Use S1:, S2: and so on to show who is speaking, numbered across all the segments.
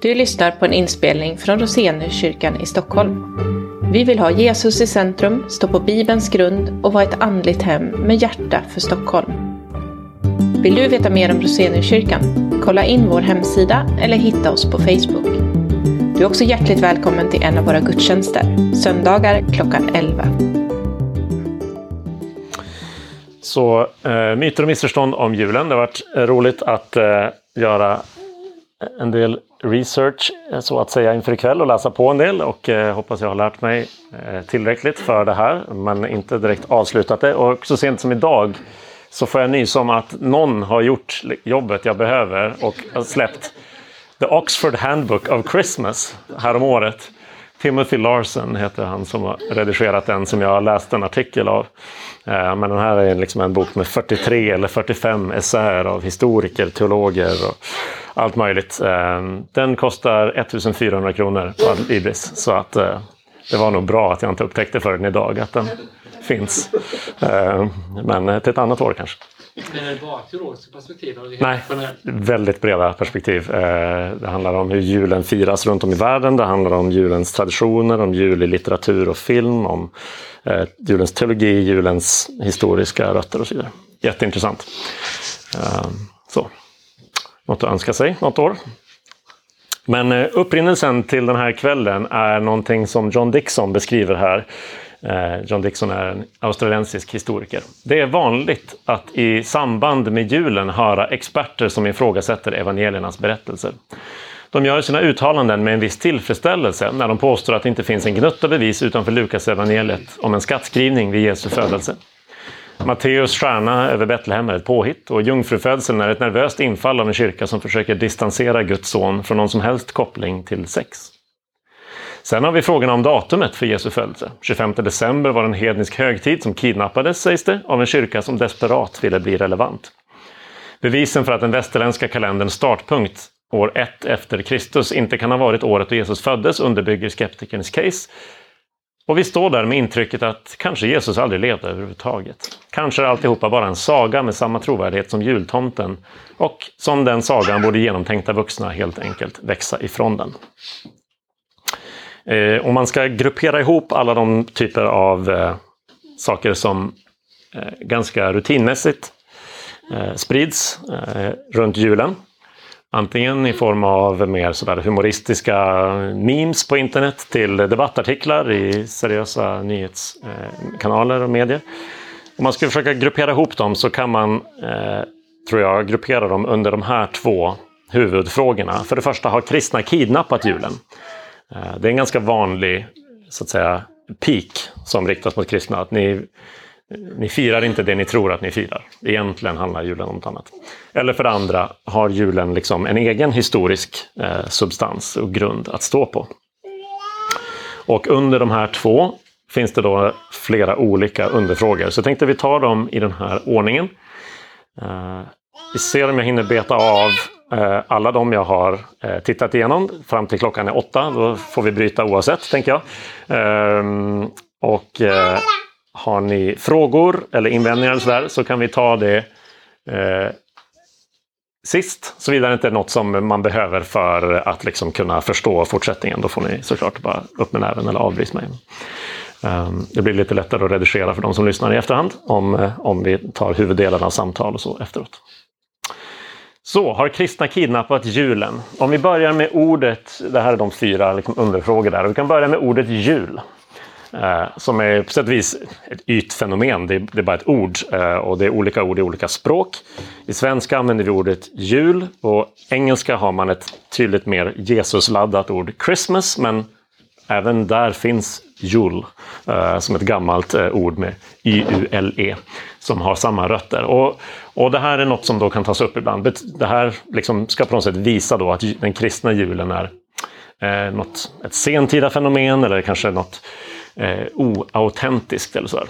S1: Du lyssnar på en inspelning från Roseniuskyrkan i Stockholm. Vi vill ha Jesus i centrum, stå på Bibelns grund och vara ett andligt hem med hjärta för Stockholm. Vill du veta mer om Roseniuskyrkan? Kolla in vår hemsida eller hitta oss på Facebook. Du är också hjärtligt välkommen till en av våra gudstjänster, söndagar klockan 11.
S2: Så eh, myter och missförstånd om julen. Det har varit roligt att eh, göra en del research eh, så att säga inför ikväll och läsa på en del och eh, hoppas jag har lärt mig eh, tillräckligt för det här men inte direkt avslutat det. Och så sent som idag så får jag nys om att någon har gjort jobbet jag behöver och släppt The Oxford Handbook of Christmas häromåret. Timothy Larsen heter han som har redigerat den som jag har läst en artikel av. Eh, men den här är liksom en bok med 43 eller 45 essäer av historiker, teologer och allt möjligt. Eh, den kostar 1400 kronor på Adlibris. Så att eh, det var nog bra att jag inte upptäckte förrän idag att den finns. Men till ett annat år kanske.
S3: Men är det bara teologiska perspektiv?
S2: Nej, väldigt breda perspektiv. Det handlar om hur julen firas runt om i världen. Det handlar om julens traditioner, om jul i litteratur och film, om eh, julens teologi, julens historiska rötter och så vidare. Jätteintressant. Eh, så. Något att önska sig något år. Men eh, upprinnelsen till den här kvällen är någonting som John Dixon beskriver här. Eh, John Dixon är en australiensisk historiker. Det är vanligt att i samband med julen höra experter som ifrågasätter evangeliernas berättelser. De gör sina uttalanden med en viss tillfredsställelse när de påstår att det inte finns en gnutta bevis utanför Lukas evangeliet om en skattskrivning vid Jesu födelse. Matteus stjärna över Betlehem är ett påhitt och jungfrufödseln är ett nervöst infall av en kyrka som försöker distansera Guds son från någon som helst koppling till sex. Sen har vi frågan om datumet för Jesu födelse. 25 december var en hednisk högtid som kidnappades, sägs det, av en kyrka som desperat ville bli relevant. Bevisen för att den västerländska kalenderns startpunkt år 1 efter Kristus inte kan ha varit året då Jesus föddes underbygger skeptikerns case. Och vi står där med intrycket att kanske Jesus aldrig levde överhuvudtaget. Kanske är alltihopa bara en saga med samma trovärdighet som jultomten och som den sagan borde genomtänkta vuxna helt enkelt växa ifrån den. Eh, om man ska gruppera ihop alla de typer av eh, saker som eh, ganska rutinmässigt eh, sprids eh, runt julen Antingen i form av mer sådär humoristiska memes på internet till debattartiklar i seriösa nyhetskanaler och medier. Om man skulle försöka gruppera ihop dem så kan man, eh, tror jag, gruppera dem under de här två huvudfrågorna. För det första, har kristna kidnappat julen? Eh, det är en ganska vanlig så att säga, peak som riktas mot kristna. Att ni ni firar inte det ni tror att ni firar. Egentligen handlar julen om något annat. Eller för det andra, har julen liksom en egen historisk eh, substans och grund att stå på? Och under de här två finns det då flera olika underfrågor. Så jag tänkte vi tar dem i den här ordningen. Eh, vi ser om jag hinner beta av Eh, alla de jag har eh, tittat igenom fram till klockan är åtta. Då får vi bryta oavsett, tänker jag. Eh, och har ni frågor eller invändningar eller sådär så kan vi ta det sist. Såvida det inte är något som man behöver för att liksom kunna förstå fortsättningen. Då får ni såklart bara upp med näven eller avbryta mig. Det blir lite lättare att redigera för de som lyssnar i efterhand om, om vi tar huvuddelen av samtal och så efteråt. Så, har kristna kidnappat julen? Om vi börjar med ordet, det här är de fyra liksom underfrågor där, vi kan börja med ordet jul. Eh, som är på sätt och vis ett ytfenomen. Det är, det är bara ett ord eh, och det är olika ord i olika språk. I svenska använder vi ordet jul och engelska har man ett tydligt mer Jesusladdat ord Christmas men även där finns jul eh, som ett gammalt eh, ord med Y-U-L-E som har samma rötter. Och, och det här är något som då kan tas upp ibland. Det här liksom ska på något sätt visa då att den kristna julen är eh, något, ett sentida fenomen eller kanske något eh, oautentiskt eller så.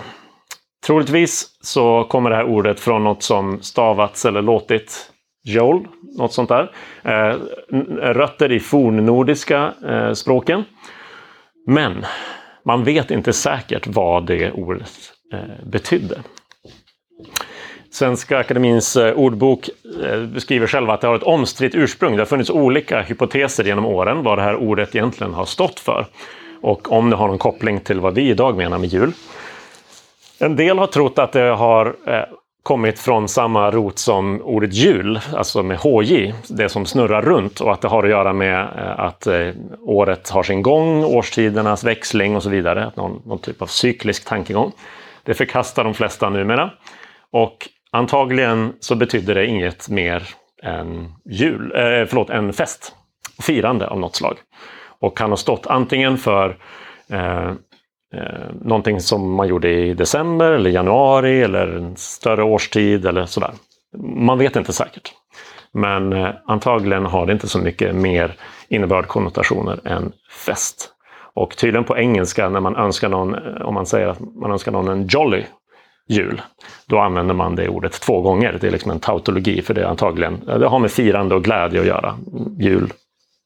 S2: Troligtvis så kommer det här ordet från något som stavats eller låtit Joel, något sånt där. Eh, rötter i fornnordiska eh, språken. Men man vet inte säkert vad det ordet eh, betydde. Svenska Akademins eh, ordbok eh, beskriver själva att det har ett omstritt ursprung. Det har funnits olika hypoteser genom åren vad det här ordet egentligen har stått för. Och om det har någon koppling till vad vi idag menar med jul. En del har trott att det har eh, kommit från samma rot som ordet jul, alltså med HJ, det som snurrar runt och att det har att göra med att året har sin gång, årstidernas växling och så vidare. Någon, någon typ av cyklisk tankegång. Det förkastar de flesta numera. Och Antagligen så betydde det inget mer än jul, eh, förlåt, än fest. Firande av något slag. Och kan ha stått antingen för eh, eh, någonting som man gjorde i december eller januari eller en större årstid eller sådär. Man vet inte säkert. Men eh, antagligen har det inte så mycket mer innebörd konnotationer än fest. Och tydligen på engelska när man önskar någon, eh, om man säger att man önskar någon en jolly jul. Då använder man det ordet två gånger. Det är liksom en tautologi för det är antagligen, det har med firande och glädje att göra. Jul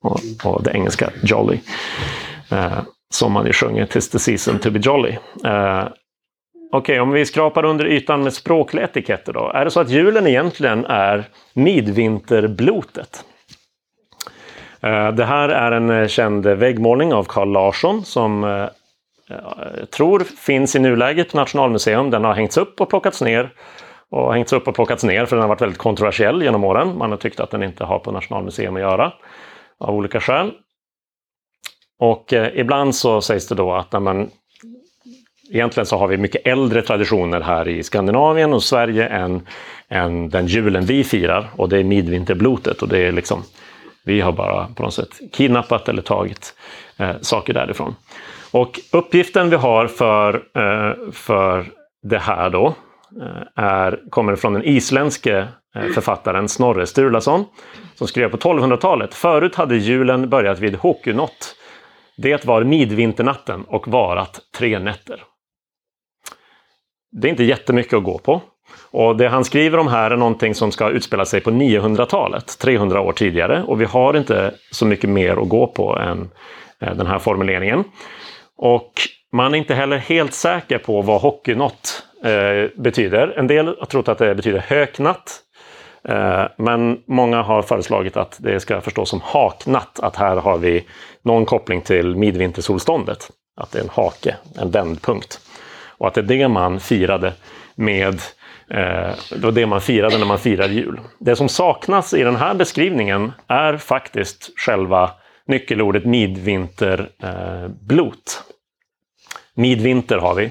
S2: och, och det engelska jolly. Eh, som man ju sjunger “Tis the season to be jolly”. Eh, Okej, okay, om vi skrapar under ytan med språkliga etiketter då. Är det så att julen egentligen är midvinterblotet? Eh, det här är en eh, känd väggmålning av Carl Larsson som eh, jag tror finns i nuläget på Nationalmuseum. Den har hängts upp och plockats ner. Och hängts upp och plockats ner för den har varit väldigt kontroversiell genom åren. Man har tyckt att den inte har på Nationalmuseum att göra av olika skäl. Och eh, ibland så sägs det då att när man Egentligen så har vi mycket äldre traditioner här i Skandinavien och Sverige än, än den julen vi firar. Och det är midvinterblotet och det är liksom vi har bara på något sätt kidnappat eller tagit eh, saker därifrån. Och uppgiften vi har för, eh, för det här då eh, är, kommer från den isländske eh, författaren Snorre Sturlason som skrev på 1200-talet. Förut hade julen börjat vid Hokunott. Det var midvinternatten och varat tre nätter. Det är inte jättemycket att gå på. Och det han skriver om här är någonting som ska utspela sig på 900-talet, 300 år tidigare. Och vi har inte så mycket mer att gå på än den här formuleringen. Och man är inte heller helt säker på vad hockeynott eh, betyder. En del har trott att det betyder höknatt. Eh, men många har föreslagit att det ska förstås som haknatt. Att här har vi någon koppling till midvintersolståndet. Att det är en hake, en vändpunkt. Och att det är det man firade med eh, det var det man firade när man firade jul. Det som saknas i den här beskrivningen är faktiskt själva nyckelordet midvinterblot. Eh, Midvinter har vi,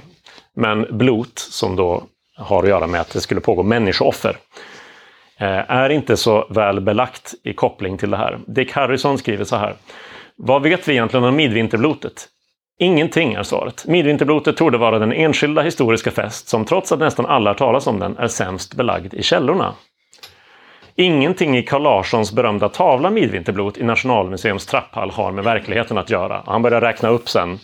S2: men blot som då har att göra med att det skulle pågå människooffer eh, är inte så väl belagt i koppling till det här. Dick Harrison skriver så här. Vad vet vi egentligen om midvinterblotet? Ingenting är svaret. Midvinterblotet torde vara den enskilda historiska fest som trots att nästan alla har talas om den är sämst belagd i källorna. Ingenting i Carl Larssons berömda tavla Midvinterblot i Nationalmuseums trapphall har med verkligheten att göra. Han börjar räkna upp sen eh,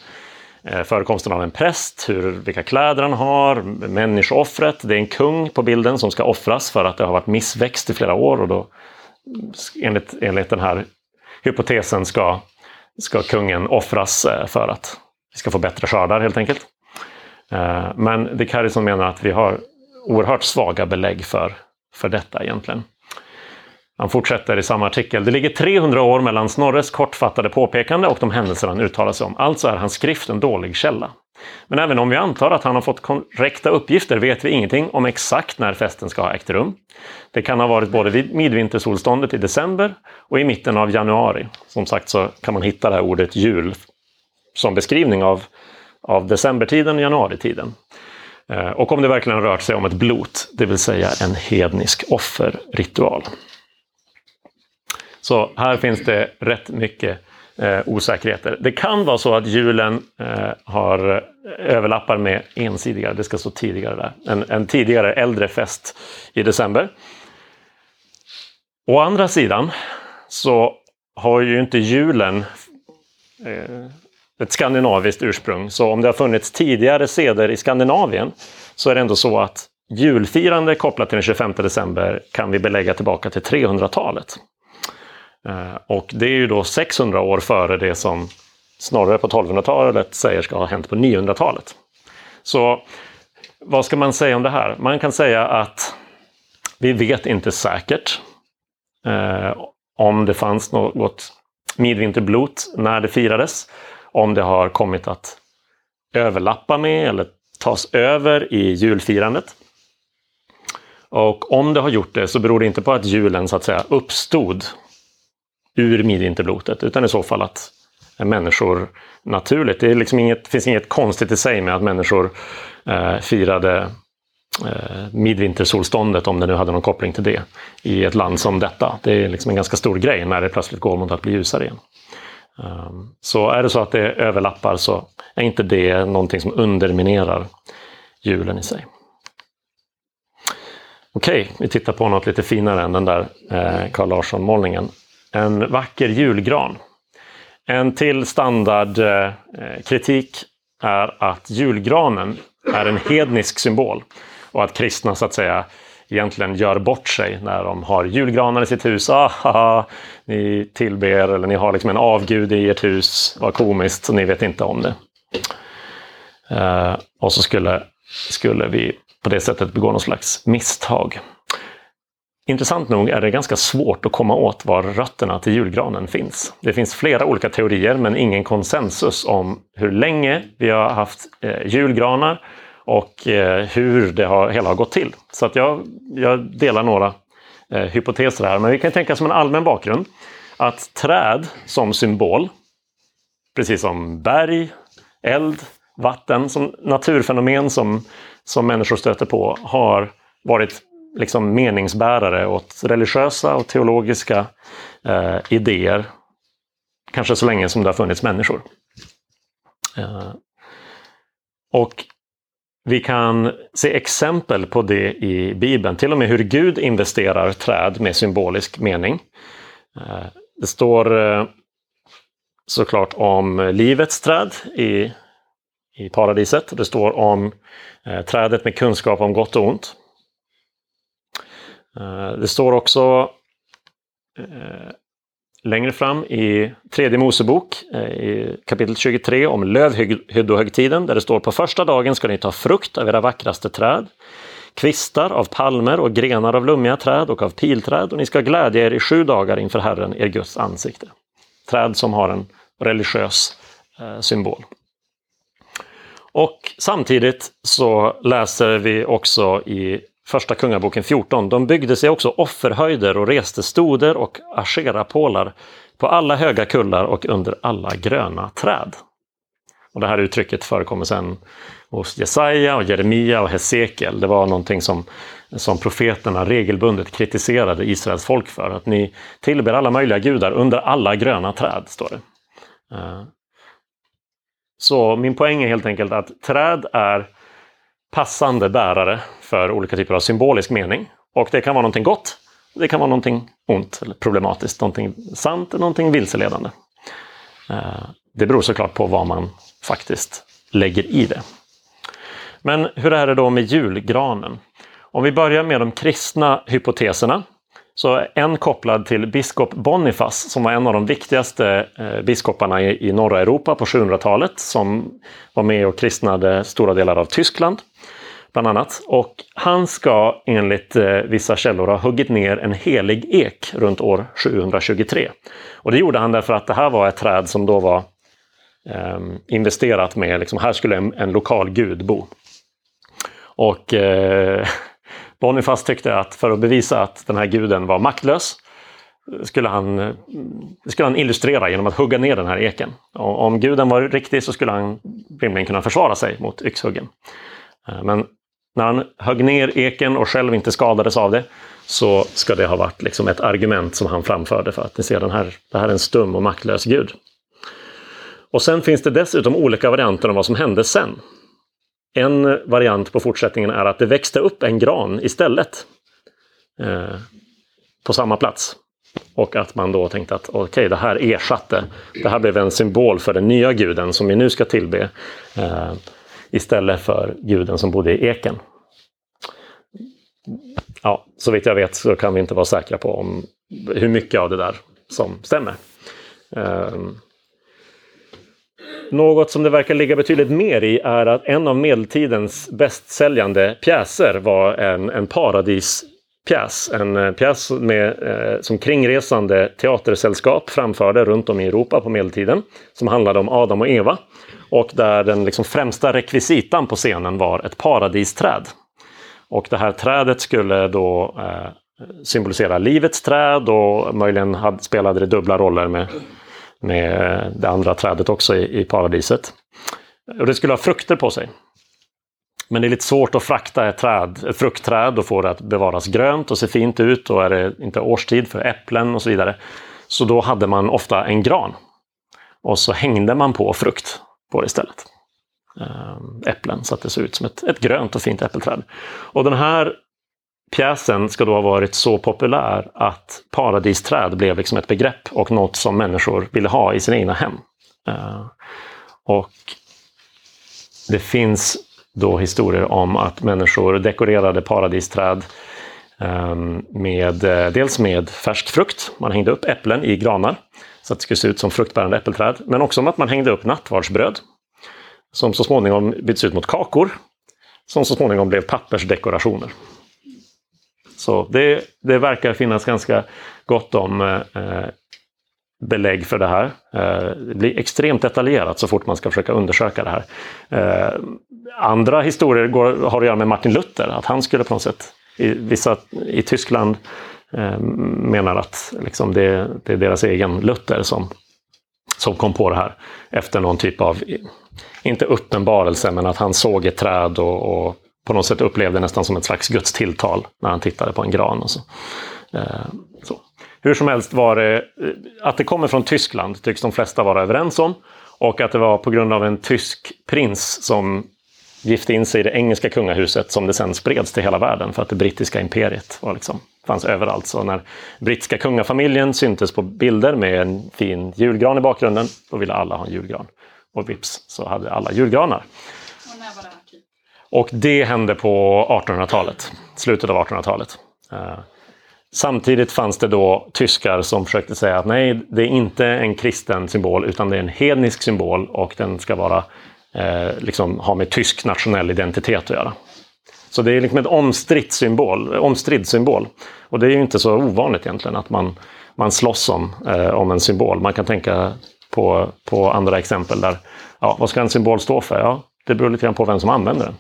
S2: Eh, förekomsten av en präst, hur, vilka kläder han har, människooffret. Det är en kung på bilden som ska offras för att det har varit missväxt i flera år och då enligt, enligt den här hypotesen ska, ska kungen offras eh, för att vi ska få bättre skördar helt enkelt. Eh, men Dick Harrison menar att vi har oerhört svaga belägg för, för detta egentligen. Han fortsätter i samma artikel. Det ligger 300 år mellan Snorres kortfattade påpekande och de händelser han uttalar sig om. Alltså är hans skrift en dålig källa. Men även om vi antar att han har fått korrekta uppgifter vet vi ingenting om exakt när festen ska ha ägt rum. Det kan ha varit både vid midvintersolståndet i december och i mitten av januari. Som sagt så kan man hitta det här ordet jul som beskrivning av, av decembertiden och januaritiden. Eh, och om det verkligen rört sig om ett blot, det vill säga en hednisk offerritual. Så här finns det rätt mycket eh, osäkerheter. Det kan vara så att julen eh, har eh, överlappar med ensidigare, det ska stå tidigare där, en, en tidigare äldre fest i december. Å andra sidan så har ju inte julen eh, ett skandinaviskt ursprung. Så om det har funnits tidigare seder i Skandinavien så är det ändå så att julfirande kopplat till den 25 december kan vi belägga tillbaka till 300-talet. Eh, och det är ju då 600 år före det som Snorre på 1200-talet säger ska ha hänt på 900-talet. Så vad ska man säga om det här? Man kan säga att vi vet inte säkert eh, om det fanns något midvinterblot när det firades. Om det har kommit att överlappa med eller tas över i julfirandet. Och om det har gjort det så beror det inte på att julen så att säga uppstod ur midvinterblotet utan i så fall att människor naturligt. Det är liksom inget, finns inget konstigt i sig med att människor eh, firade eh, midvintersolståndet, om det nu hade någon koppling till det, i ett land som detta. Det är liksom en ganska stor grej när det plötsligt går mot att bli ljusare igen. Um, så är det så att det överlappar så är inte det någonting som underminerar julen i sig. Okej, okay, vi tittar på något lite finare än den där eh, Carl Larsson-målningen. En vacker julgran. En till standardkritik eh, är att julgranen är en hednisk symbol och att kristna så att säga egentligen gör bort sig när de har julgranar i sitt hus. Ah, ni tillber eller ni har liksom en avgud i ert hus. Vad komiskt, så ni vet inte om det. Uh, och så skulle, skulle vi på det sättet begå någon slags misstag. Intressant nog är det ganska svårt att komma åt var rötterna till julgranen finns. Det finns flera olika teorier men ingen konsensus om hur länge vi har haft eh, julgranar och eh, hur det har, hela har gått till. Så att jag, jag delar några eh, hypoteser här. Men vi kan tänka som en allmän bakgrund att träd som symbol, precis som berg, eld, vatten, som naturfenomen som, som människor stöter på, har varit liksom meningsbärare åt religiösa och teologiska eh, idéer. Kanske så länge som det har funnits människor. Eh, och vi kan se exempel på det i Bibeln, till och med hur Gud investerar träd med symbolisk mening. Eh, det står eh, såklart om livets träd i, i paradiset. Det står om eh, trädet med kunskap om gott och ont. Eh, det står också eh, längre fram i tredje Mosebok eh, i kapitel 23 om lövhyddohögtiden där det står på första dagen ska ni ta frukt av era vackraste träd, kvistar av palmer och grenar av lummiga träd och av pilträd och ni ska glädja er i sju dagar inför Herren, er Guds ansikte. Träd som har en religiös symbol. Och samtidigt så läser vi också i Första Kungaboken 14. De byggde sig också offerhöjder och reste stoder och asherapålar på alla höga kullar och under alla gröna träd. Och det här uttrycket förekommer sen hos Jesaja, och Jeremia och Hesekiel. Det var någonting som, som profeterna regelbundet kritiserade Israels folk för. Att ni tillber alla möjliga gudar under alla gröna träd, står det. Eh. Så min poäng är helt enkelt att träd är passande bärare för olika typer av symbolisk mening. Och det kan vara någonting gott, det kan vara någonting ont eller problematiskt, någonting sant eller någonting vilseledande. Eh, det beror såklart på vad man faktiskt lägger i det. Men hur är det då med julgranen? Om vi börjar med de kristna hypoteserna så en kopplad till biskop Bonifas som var en av de viktigaste eh, biskoparna i, norra Europa på 700-talet som var med och kristnade stora delar av Tyskland bland annat. Och han ska enligt eh, vissa källor ha huggit ner en helig ek runt år 723. Och det gjorde han därför att det här var ett träd som då var eh, investerat med, liksom, här skulle en, en lokal gud bo. Och eh, Boniface tyckte att för att bevisa att den här guden var maktlös skulle han, skulle han illustrera genom att hugga ner den här eken. Och om guden var riktig så skulle han rimligen kunna försvara sig mot yxhuggen. Eh, men när han högg ner eken och själv inte skadades av det så ska det ha varit liksom ett argument som han framförde för att ni ser den här, det här är en stum och maktlös gud. Och sen finns det dessutom olika varianter om vad som hände sen. En variant på fortsättningen är att det växte upp en gran istället. Eh, på samma plats. Och att man då tänkte att okej, okay, det här ersatte. Det här blev en symbol för den nya guden som vi nu ska tillbe. Eh, istället för guden som bodde i eken. Ja, så vitt jag vet så kan vi inte vara säkra på om hur mycket av det där som stämmer. Eh, något som det verkar ligga betydligt mer i är att en av medeltidens bästsäljande pjäser var en, en paradispjäs. En eh, pjäs med, eh, som kringresande teatersällskap framförde runt om i Europa på medeltiden. Som handlade om Adam och Eva. Och där den liksom främsta rekvisitan på scenen var ett paradisträd. Och det här trädet skulle då eh, symbolisera livets träd och möjligen hade, spelade det dubbla roller med, med det andra trädet också i, i paradiset. Och det skulle ha frukter på sig. Men det är lite svårt att frakta ett, träd, ett fruktträd och få det att bevaras grönt och se fint ut och är det inte årstid för äpplen och så vidare. Så då hade man ofta en gran. Och så hängde man på frukt på det istället. Ehm, äpplen så att det såg ut som ett, ett grönt och fint äppelträd. Och den här pjäsen ska då ha varit så populär att paradisträd blev liksom ett begrepp och något som människor ville ha i sina egna hem. Eh, och det finns då historier om att människor dekorerade paradisträd ehm, med, eh, dels med färsk frukt, man hängde upp äpplen i granar så att det skulle se ut som fruktbärande äppelträd, men också om att man hängde upp nattvardsbröd som så småningom byts ut mot kakor som så småningom blev pappersdekorationer. Så det, det verkar finnas ganska gott om eh, belägg för det här. Eh, det blir extremt detaljerat så fort man ska försöka undersöka det här. Eh, andra historier går, har att göra med Martin Luther, att han skulle på något sätt, i, vissa i Tyskland eh, menar att liksom det, det, är deras egen Luther som, som kom på det här efter någon typ av, inte uppenbarelse, men att han såg ett träd och, och på något sätt upplevde nästan som ett slags Guds tilltal när han tittade på en gran. Och så. Eh, så. Hur som helst var det, eh, att det kommer från Tyskland tycks de flesta vara överens om. Och att det var på grund av en tysk prins som gifte in sig i det engelska kungahuset som det sen spreds till hela världen för att det brittiska imperiet var liksom, fanns överallt. Så när brittiska kungafamiljen syntes på bilder med en fin julgran i bakgrunden, då ville alla ha en julgran. Och vips så hade alla julgranar.
S4: Och när var det här typ?
S2: Och det hände på 1800-talet, slutet av 1800-talet. Eh, samtidigt fanns det då tyskar som försökte säga att nej, det är inte en kristen symbol utan det är en hednisk symbol och den ska vara, eh, liksom, ha med tysk nationell identitet att göra. Så det är liksom en omstridd symbol, omstridd symbol. Och det är ju inte så ovanligt egentligen att man, man slåss om, eh, om en symbol. Man kan tänka på, på andra exempel där, ja, vad ska en symbol stå för? Ja, det beror lite grann på vem som använder den.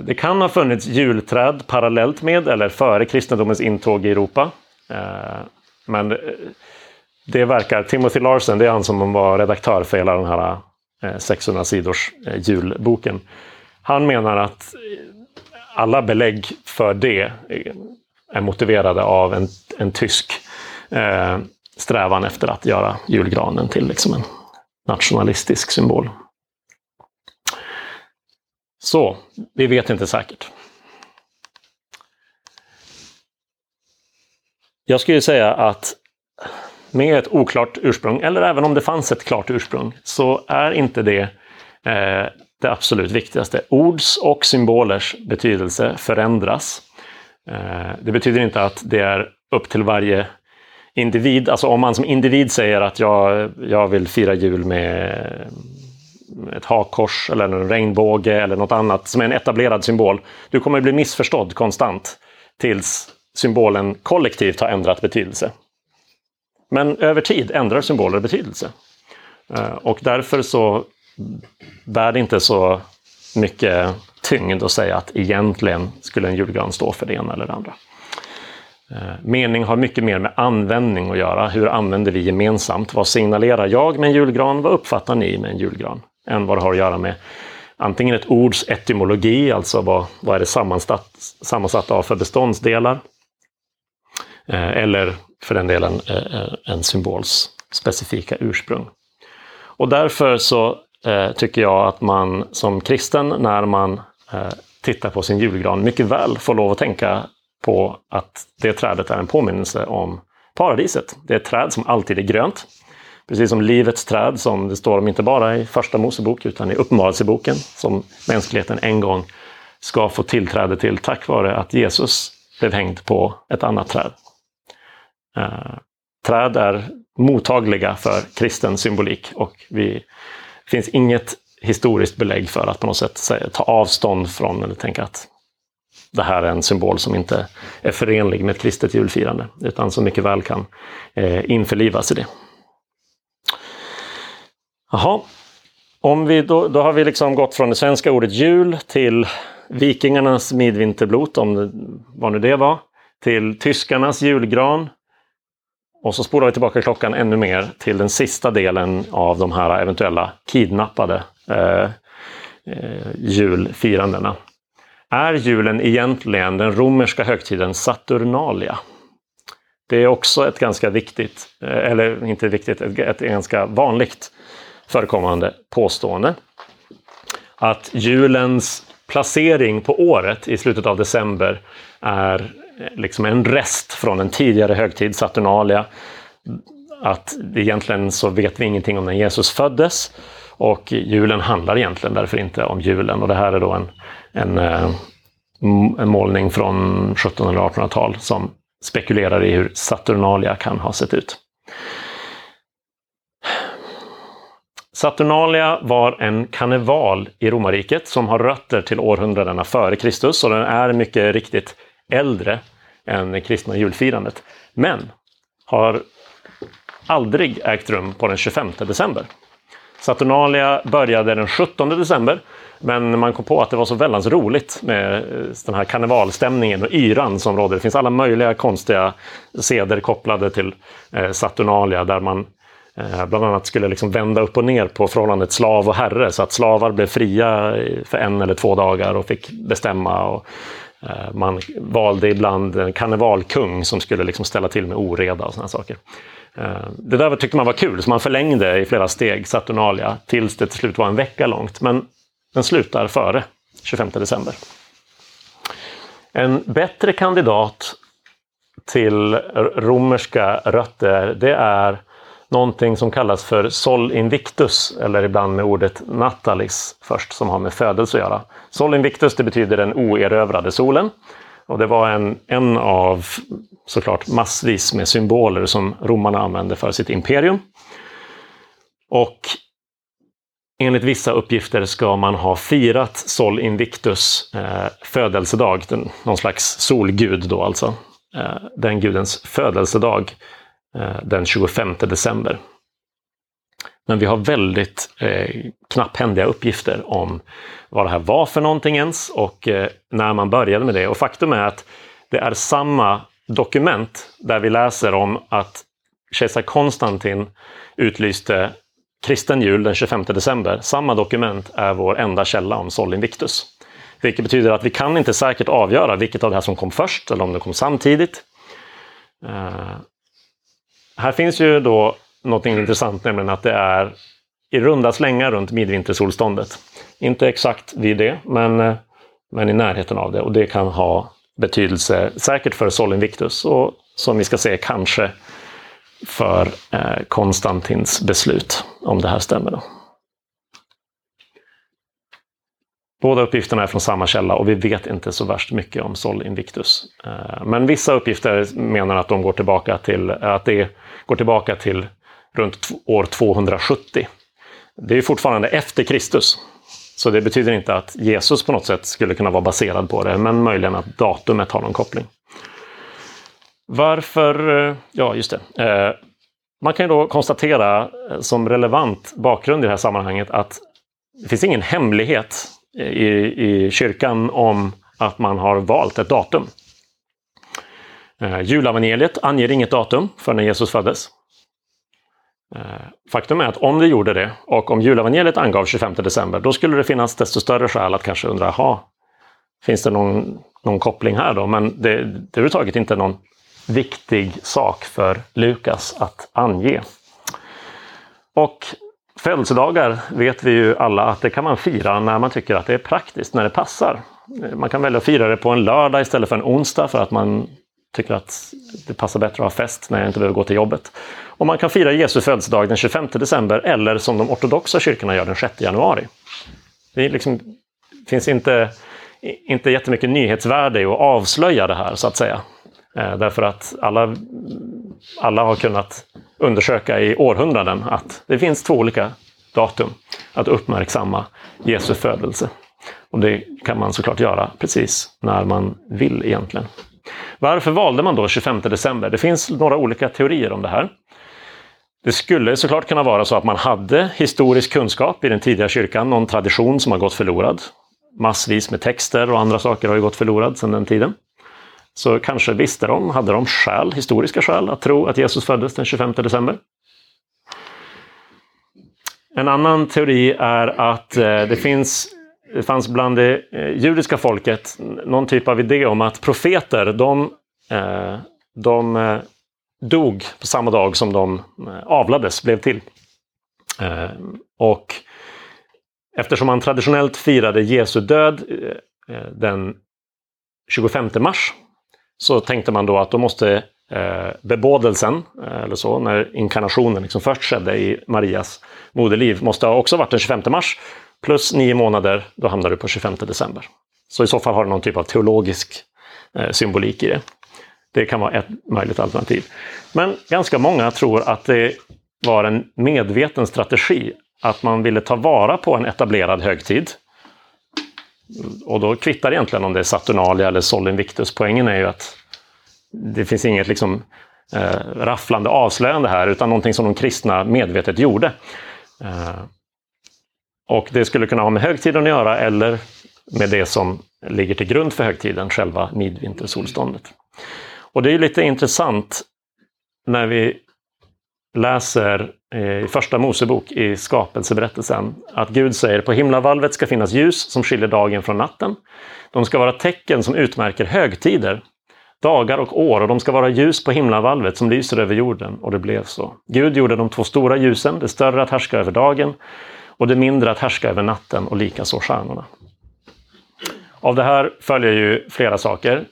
S2: Det kan ha funnits julträd parallellt med eller före kristendomens intåg i Europa. Eh, men eh, det verkar, Timothy Larsen, det är han som var redaktör för hela den här eh, 600 sidors eh, julboken. Han menar att alla belägg för det är motiverade av en, en tysk eh, strävan efter att göra julgranen till liksom en nationalistisk symbol. Så, vi vet inte säkert. Jag skulle säga att med ett oklart ursprung, eller även om det fanns ett klart ursprung, så är inte det eh, det absolut viktigaste. Ords och symbolers betydelse förändras. Eh, det betyder inte att det är upp till varje individ, alltså om man som individ säger att jag, jag vill fira jul med ett hakkors eller en regnbåge eller något annat som är en etablerad symbol. Du kommer bli missförstådd konstant tills symbolen kollektivt har ändrat betydelse. Men över tid ändrar symboler betydelse. Eh, och därför så bär det inte så mycket tyngd att säga att egentligen skulle en julgran stå för det ena eller det andra. Eh, mening har mycket mer med användning att göra. Hur använder vi gemensamt? Vad signalerar jag med en julgran? Vad uppfattar ni med en julgran? Än vad det har att göra med antingen ett ords etymologi, alltså vad, vad är det sammansatt, sammansatt av för beståndsdelar, eh, eller för den delen eh, eh, en symbols specifika ursprung. Och därför så eh, tycker jag att man som kristen, när man eh, tittar på sin julgran, mycket väl får lov att tänka på att det trädet är en påminnelse om paradiset. Det är ett träd som alltid är grönt. Precis som livets träd som det står om inte bara i första Mosebok utan i Uppenbarelseboken som mänskligheten en gång ska få tillträde till tack vare att Jesus blev hängd på ett annat träd. Eh, träd är mottagliga för kristen symbolik och vi, det finns inget historiskt belägg för att på något sätt ta avstånd från eller tänka att det här är en symbol som inte är förenlig med ett kristet julfirande, utan som mycket väl kan eh, införlivas i det. Jaha, om vi då, då har vi liksom gått från det svenska ordet jul till vikingarnas midvinterblot, om det, vad nu det var, till tyskarnas julgran. Och så spolar vi tillbaka klockan ännu mer till den sista delen av de här eventuella kidnappade eh, eh, julfirandena. Är julen egentligen den romerska högtiden Saturnalia? Det är också ett ganska viktigt, eh, eller inte viktigt, ett, ett ganska vanligt förekommande påstående. Att julens placering på året i slutet av december är eh, liksom en rest från en tidigare högtid, Saturnalia. Att egentligen så vet vi ingenting om när Jesus föddes och julen handlar egentligen därför inte om julen. Och det här är då en, en, eh, en målning från 1700 eller 1800-tal som spekulerar i hur Saturnalia kan ha sett ut. Saturnalia var en karneval i romarriket som har rötter till århundradena före Kristus och den är mycket riktigt äldre än det kristna julfirandet. Men har aldrig ägt rum på den 25 december. Saturnalia började den 17 december, men man kom på att det var så väldigt roligt med eh, den här karnevalstämningen och yran som råder. Det finns alla möjliga konstiga seder kopplade till eh, Saturnalia där man Eh, bland annat skulle liksom vända upp och ner på förhållandet slav och herre så att slavar blev fria eh, för en eller två dagar och fick bestämma. Och, eh, man valde ibland en karnevalkung som skulle liksom ställa till med oreda och sådana saker. Det där tyckte man var kul, så man förlängde i flera steg Saturnalia tills det till slut var en vecka långt. Men den slutar före 25 december. En bättre kandidat till romerska rötter, det är någonting som kallas för Sol Invictus, eller ibland med ordet Natalis först, som har med födelse att göra. Sol Invictus det betyder den oerövrade solen. Och det var en, en av såklart massvis med symboler som romarna använde för sitt imperium. Och enligt vissa uppgifter ska man ha firat Sol Invictus eh, födelsedag, den, någon slags solgud då alltså. Eh, den gudens födelsedag Eh, den 25 december. Men vi har väldigt eh, knapphändiga uppgifter om vad det här var för någonting ens och eh, när man började med det. Och faktum är att det är samma dokument där vi läser om att kejsar Konstantin utlyste kristen jul den 25 december. Samma dokument är vår enda källa om Sol Invictus. Vilket betyder att vi kan inte säkert avgöra vilket av det här som kom först eller om det kom samtidigt. Eh, här finns ju då något intressant, nämligen att det är i runda slängar runt midvintersolståndet. Inte exakt vid det, men, men i närheten av det. Och det kan ha betydelse säkert för Sol Invictus och som vi ska se kanske för eh, Konstantins beslut, om det här stämmer. Då. Båda uppgifterna är från samma källa och vi vet inte så värst mycket om Sol Invictus. Eh, men vissa uppgifter menar att de går tillbaka till, att det går tillbaka till runt år 270. Det är fortfarande efter Kristus. Så det betyder inte att Jesus på något sätt skulle kunna vara baserad på det, men möjligen att datumet har någon koppling. Varför? Eh, ja, just det. Eh, man kan ju då konstatera som relevant bakgrund i det här sammanhanget att det finns ingen hemlighet i, i kyrkan om att man har valt ett datum. Eh, julavangeliet anger inget datum för när Jesus föddes. Eh, faktum är att om det gjorde det och om julavangeliet angav 25 december, då skulle det finnas desto större skäl att kanske undra, ha finns det någon, någon koppling här då? Men det, det är överhuvudtaget inte någon viktig sak för Lukas att ange. Och Födelsedagar vet vi ju alla att det kan man fira när man tycker att det är praktiskt, när det passar. Man kan välja att fira det på en lördag istället för en onsdag för att man tycker att det passar bättre att ha fest när jag inte behöver gå till jobbet. Och man kan fira Jesu födelsedag den 25 december eller som de ortodoxa kyrkorna gör den 6 januari. Det liksom, finns inte, inte jättemycket nyhetsvärde i att avslöja det här så att säga. Eh, därför att alla, alla har kunnat undersöka i århundraden att det finns två olika datum att uppmärksamma Jesu födelse. Och det kan man såklart göra precis när man vill egentligen. Varför valde man då 25 december? Det finns några olika teorier om det här. Det skulle såklart kunna vara så att man hade historisk kunskap i den tidiga kyrkan, någon tradition som har gått förlorad. Massvis med texter och andra saker har ju gått förlorad sedan den tiden. Så kanske visste de, hade de skäl, historiska skäl att tro att Jesus föddes den 25 december. En annan teori är att eh, det, finns, det fanns bland det eh, judiska folket någon typ av idé om att profeter, de, eh, de dog på samma dag som de avlades, blev till. Och eftersom man traditionellt firade Jesu död den 25 mars så tänkte man då att då måste eh, bebådelsen, eh, eller så, när inkarnationen liksom först skedde i Marias moderliv, måste ha också varit den 25 mars. Plus nio månader, då hamnar du på 25 december. Så i så fall har det någon typ av teologisk eh, symbolik i det. Det kan vara ett möjligt alternativ. Men ganska många tror att det var en medveten strategi att man ville ta vara på en etablerad högtid. Och då kvittar det egentligen om det är Saturnalia eller Sol Invictus. Poängen är ju att det finns inget liksom, eh, rafflande avslöjande här, utan någonting som de kristna medvetet gjorde. Eh, och det skulle kunna ha med högtiden att göra eller med det som ligger till grund för högtiden, själva midvintersolståndet. Och det är lite intressant när vi läser eh, i första Mosebok i skapelseberättelsen att Gud säger på himlavalvet ska finnas ljus som skiljer dagen från natten. De ska vara tecken som utmärker högtider dagar och år och de ska vara ljus på himlavalvet som lyser över jorden. Och det blev så. Gud gjorde de två stora ljusen, det större att härska över dagen och det mindre att härska över natten och likaså stjärnorna. Av det här följer ju flera saker.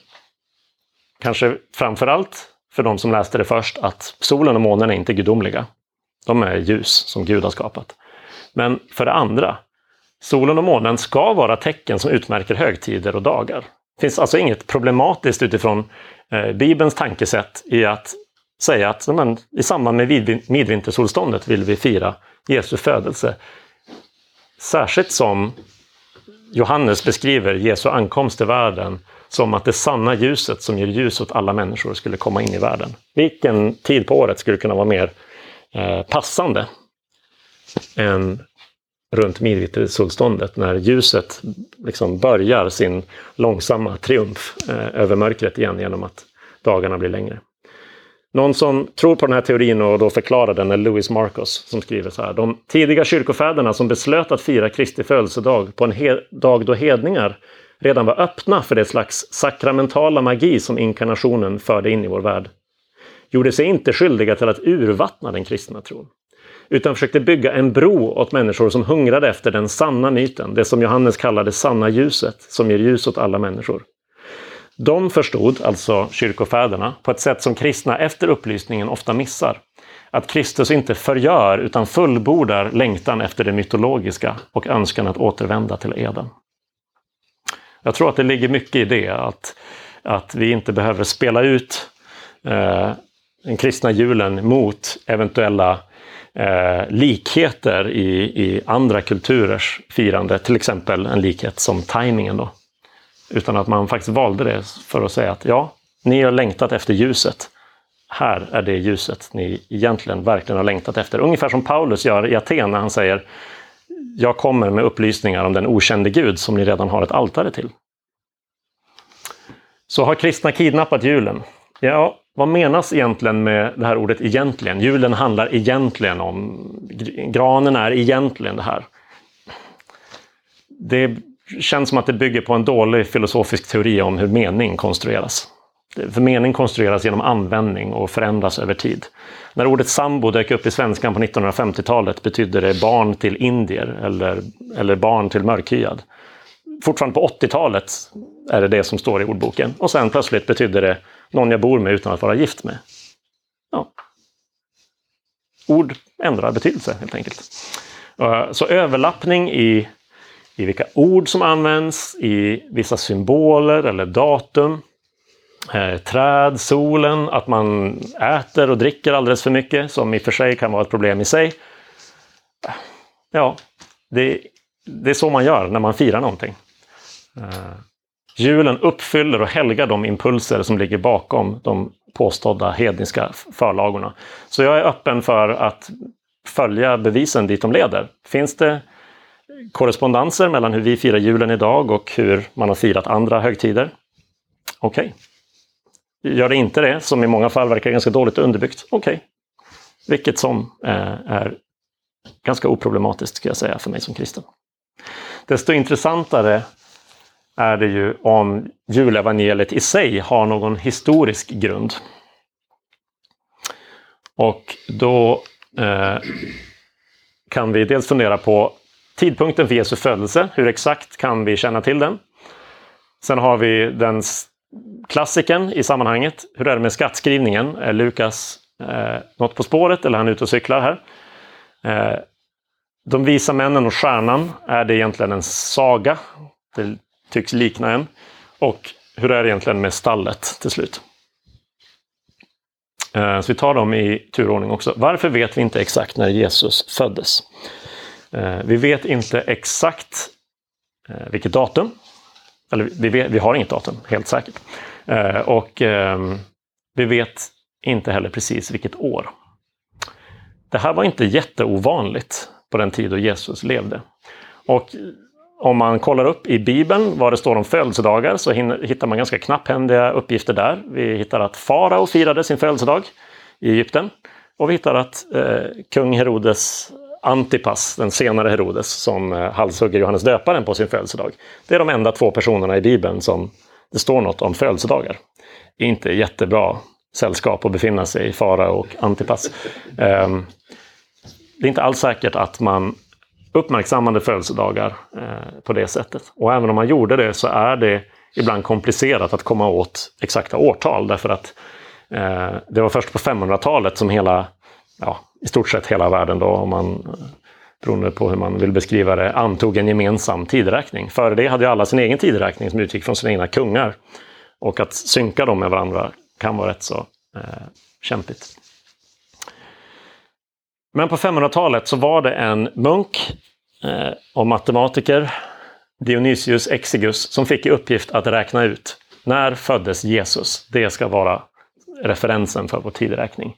S2: Kanske framför allt för de som läste det först att solen och månen är inte gudomliga. De är ljus som Gud har skapat. Men för det andra, solen och månen ska vara tecken som utmärker högtider och dagar. Det finns alltså inget problematiskt utifrån eh, Bibelns tankesätt i att säga att men, i samband med midvintersolståndet vill vi fira Jesu födelse. Särskilt som Johannes beskriver Jesu ankomst till världen som att det sanna ljuset som ger ljus åt alla människor skulle komma in i världen. Vilken tid på året skulle kunna vara mer eh, passande än runt midvintersolståndet när ljuset liksom börjar sin långsamma triumf eh, över mörkret igen genom att dagarna blir längre. Någon som tror på den här teorin och då förklarar den är Louis Marcos som skriver så här. De tidiga kyrkofäderna som beslöt att fira Kristi födelsedag på en dag då hedningar redan var öppna för det slags sakramentala magi som inkarnationen förde in i vår värld gjorde sig inte skyldiga till att urvattna den kristna tron utan försökte bygga en bro åt människor som hungrade efter den sanna myten, det som Johannes kallade sanna ljuset, som ger ljus åt alla människor. De förstod, alltså kyrkofäderna, på ett sätt som kristna efter upplysningen ofta missar. Att Kristus inte förgör utan fullbordar längtan efter det mytologiska och önskan att återvända till Eden. Jag tror att det ligger mycket i det, att, att vi inte behöver spela ut eh, den kristna julen mot eventuella eh, likheter i, i andra kulturers firande, till exempel en likhet som tajmingen. Då. Utan att man faktiskt valde det för att säga att ja, ni har längtat efter ljuset. Här är det ljuset ni egentligen verkligen har längtat efter. Ungefär som Paulus gör i Aten när han säger jag kommer med upplysningar om den okände Gud som ni redan har ett altare till. Så har kristna kidnappat julen? Ja, vad menas egentligen med det här ordet egentligen? Julen handlar egentligen om, granen är egentligen det här. Det känns som att det bygger på en dålig filosofisk teori om hur mening konstrueras. För mening konstrueras genom användning och förändras över tid. När ordet sambo dök upp i svenskan på 1950-talet betydde det barn till indier eller, eller barn till mörkhyad. Fortfarande på 80-talet är det det som står i ordboken. Och sen plötsligt betydde det någon jag bor med utan att vara gift med. Ja. Ord ändrar betydelse helt enkelt. Eh, så överlappning i, i vilka ord som används, i vissa symboler eller datum. Eh, träd, solen, att man äter och dricker alldeles för mycket, som i och för sig kan vara ett problem i sig. Eh, ja, det, det är så man gör när man firar någonting. Eh, julen uppfyller och helgar de impulser som ligger bakom de påstådda hedniska förlagorna. Så jag är öppen för att följa bevisen dit de leder. Finns det korrespondenser mellan hur vi firar julen idag och hur man har firat andra högtider? Okej. Okay. Gör det inte det, som i många fall verkar ganska dåligt underbyggt, okej. Okay. Vilket som eh, är ganska oproblematiskt, ska jag säga, för mig som kristen. Desto intressantare är det ju om julevangeliet i sig har någon historisk grund. Och då eh, kan vi dels fundera på tidpunkten för Jesu födelse. Hur exakt kan vi känna till den? Sen har vi den klassiken i sammanhanget. Hur är det med skattskrivningen? Är Lukas eh, något på spåret eller är han ute och cyklar här? Eh, de visa männen och stjärnan, är det egentligen en saga? Det tycks likna en. Och hur är det egentligen med stallet till slut? Eh, så vi tar dem i turordning också. Varför vet vi inte exakt när Jesus föddes? Eh, vi vet inte exakt eh, vilket datum. Eller vi, vet, vi har inget datum, helt säkert. Eh, och eh, vi vet inte heller precis vilket år. Det här var inte jätteovanligt på den tid då Jesus levde. Och om man kollar upp i Bibeln vad det står om födelsedagar så hittar man ganska knapphändiga uppgifter där. Vi hittar att farao firade sin födelsedag i Egypten. Och vi hittar att eh, kung Herodes Antipas, den senare Herodes, som eh, halshugger Johannes döparen på sin födelsedag. Det är de enda två personerna i Bibeln som det står något om födelsedagar. Inte jättebra sällskap att befinna sig i, farao och Antipas. Ehm, det är inte alls säkert att man uppmärksammade födelsedagar eh, på det sättet. Och även om man gjorde det så är det ibland komplicerat att komma åt exakta årtal därför att eh, det var först på 500-talet som hela, ja, i stort sett hela världen då, om man eh, beroende på hur man vill beskriva det, antog en gemensam tideräkning. Före det hade ju alla sin egen tideräkning som utgick från sina egna kungar. Och att synka dem med varandra kan vara rätt så eh, kämpigt. Men på 500-talet så var det en munk eh, och matematiker, Dionysius Exigus, som fick i uppgift att räkna ut när föddes Jesus. Det ska vara referensen för vår tideräkning.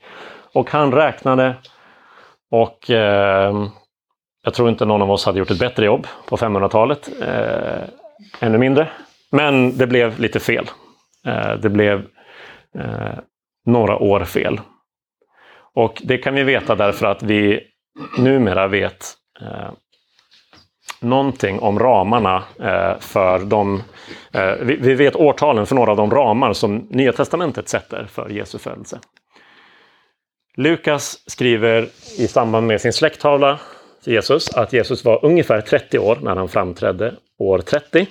S2: Och han räknade och eh, jag tror inte någon av oss hade gjort ett bättre jobb på 500-talet. Eh, ännu mindre. Men det blev lite fel. Eh, det blev eh, några år fel. Och det kan vi veta därför att vi numera vet eh, någonting om ramarna eh, för de... Eh, vi, vi, vet årtalen för några av de ramar som Nya Testamentet sätter för Jesu födelse. Lukas skriver i samband med sin släkttavla till Jesus att Jesus var ungefär 30 år när han framträdde år 30.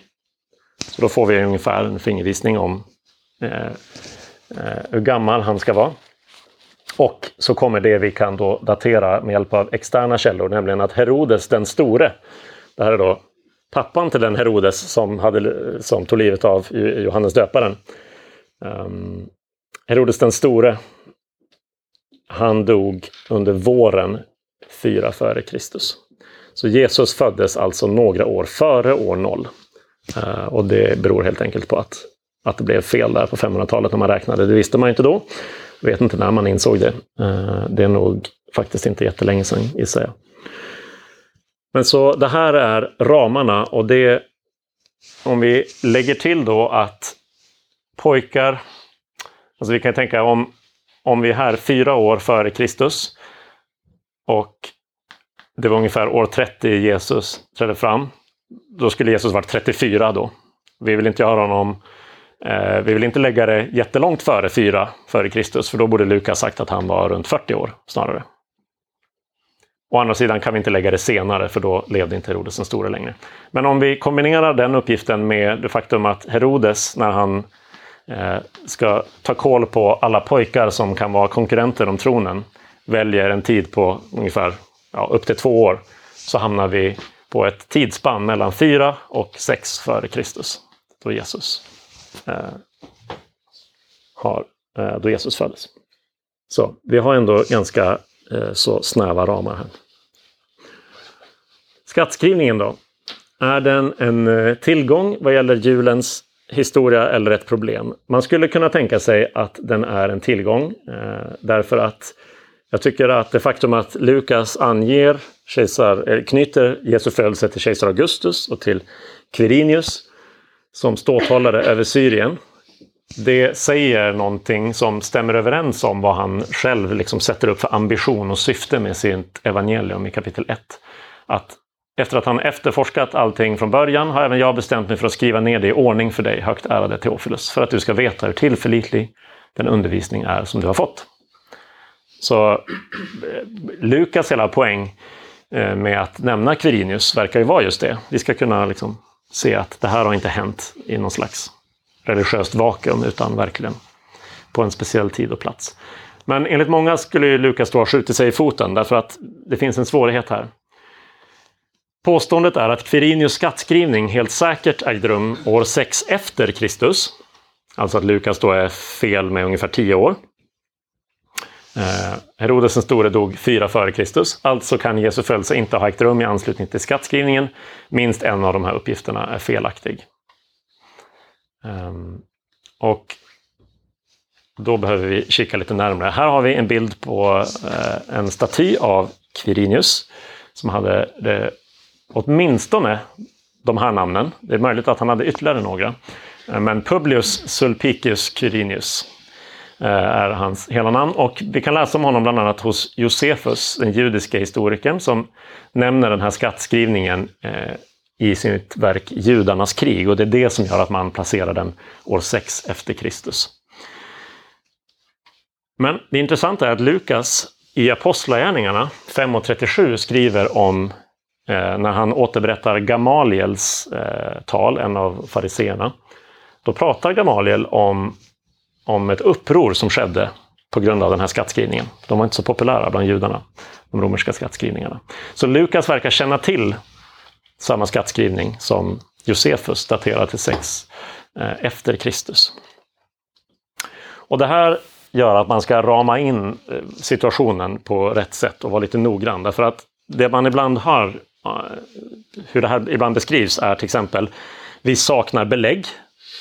S2: Så då får vi ungefär en fingervisning om eh, eh hur gammal han ska vara. Och så kommer det vi kan då datera med hjälp av externa källor, nämligen att Herodes den store, det här är då pappan till den Herodes som, hade, som tog livet av Johannes döparen. Um, Herodes den store, han dog under våren 4 före Kristus. Så Jesus föddes alltså några år före år 0. Uh, eh, och det beror helt enkelt på att, att det blev fel där på 500-talet när man räknade. Det visste man inte då. Jag vet inte när man insåg det. Uh, det är nog faktiskt inte jättelänge sedan gissar jag. Men så det här är ramarna och det om vi lägger till då att pojkar, alltså vi kan tänka om, om vi är här fyra år före Kristus och det var ungefär år 30 Jesus trädde fram. Då skulle Jesus varit 34 då. Vi vill inte göra honom eh, vi vill inte lägga det jättelångt före 4 före Kristus, för då borde Lukas sagt att han var runt 40 år snarare. Å andra sidan kan vi inte lägga det senare, för då levde inte Herodes den store längre. Men om vi kombinerar den uppgiften med det faktum att Herodes, när han Eh, ska ta koll på alla pojkar som kan vara konkurrenter om tronen, väljer en tid på ungefär ja, upp till två år, så hamnar vi på ett tidsspann mellan 4 och 6 före Kristus, då Jesus, eh, har, eh, då Jesus föddes. Så vi har ändå ganska eh, så snäva ramar här. Skattskrivningen då. Är den en eh, tillgång vad gäller julens historia eller ett problem? Man skulle kunna tänka sig att den är en tillgång eh, därför att jag tycker att det faktum att Lukas anger kejsar, eh, knyter Jesu födelse till kejsar Augustus och till Quirinius som ståthållare över Syrien. Det säger någonting som stämmer överens om vad han själv liksom sätter upp för ambition och syfte med sitt evangelium i kapitel 1. Att efter att han efterforskat allting från början har även jag bestämt mig för att skriva ner det i ordning för dig, högt ärade Teofilus, för att du ska veta hur tillförlitlig den undervisning är som du har fått. Så eh, Lukas hela poäng eh, med att nämna Quirinius verkar ju vara just det. Vi ska kunna liksom se att det här har inte hänt i någon slags religiöst vakuum utan verkligen på en speciell tid och plats. Men enligt många skulle Lukas då ha skjutit sig i foten därför att det finns en svårighet här. Påståendet är att Quirinius skattskrivning helt säkert ägde rum år 6 efter Kristus. Alltså att Lukas då är fel med ungefär 10 år. Eh, Herodes den store dog 4 före Kristus. Alltså kan Jesu födelse inte ha ägt rum i anslutning till skattskrivningen. Minst en av de här uppgifterna är felaktig. Ehm, och då behöver vi kika lite närmare. Här har vi en bild på eh, en staty av Quirinius som hade det, åtminstone de här namnen. Det är möjligt att han hade ytterligare några. Eh, men Publius Sulpicius Quirinius eh, är hans hela namn. Och vi kan läsa om honom bland annat hos Josefus, den judiska historikern, som nämner den här skattskrivningen eh, i sitt verk Judarnas krig. Och det är det som gör att man placerar den år 6 efter Kristus. Men det intressanta är att Lukas i Apostlagärningarna 5.37 skriver om Eh, när han återberättar Gamaliels eh, tal, en av fariseerna. Då pratar Gamaliel om, om ett uppror som skedde på grund av den här skattskrivningen. De var inte så populära bland judarna, de romerska skattskrivningarna. Så Lukas verkar känna till samma skattskrivning som Josefus daterad till 6 eh, efter Kristus. Och det här gör att man ska rama in eh, situationen på rätt sätt och vara lite noggrann. Därför att det man ibland har, hur det här ibland beskrivs är till exempel, vi saknar belägg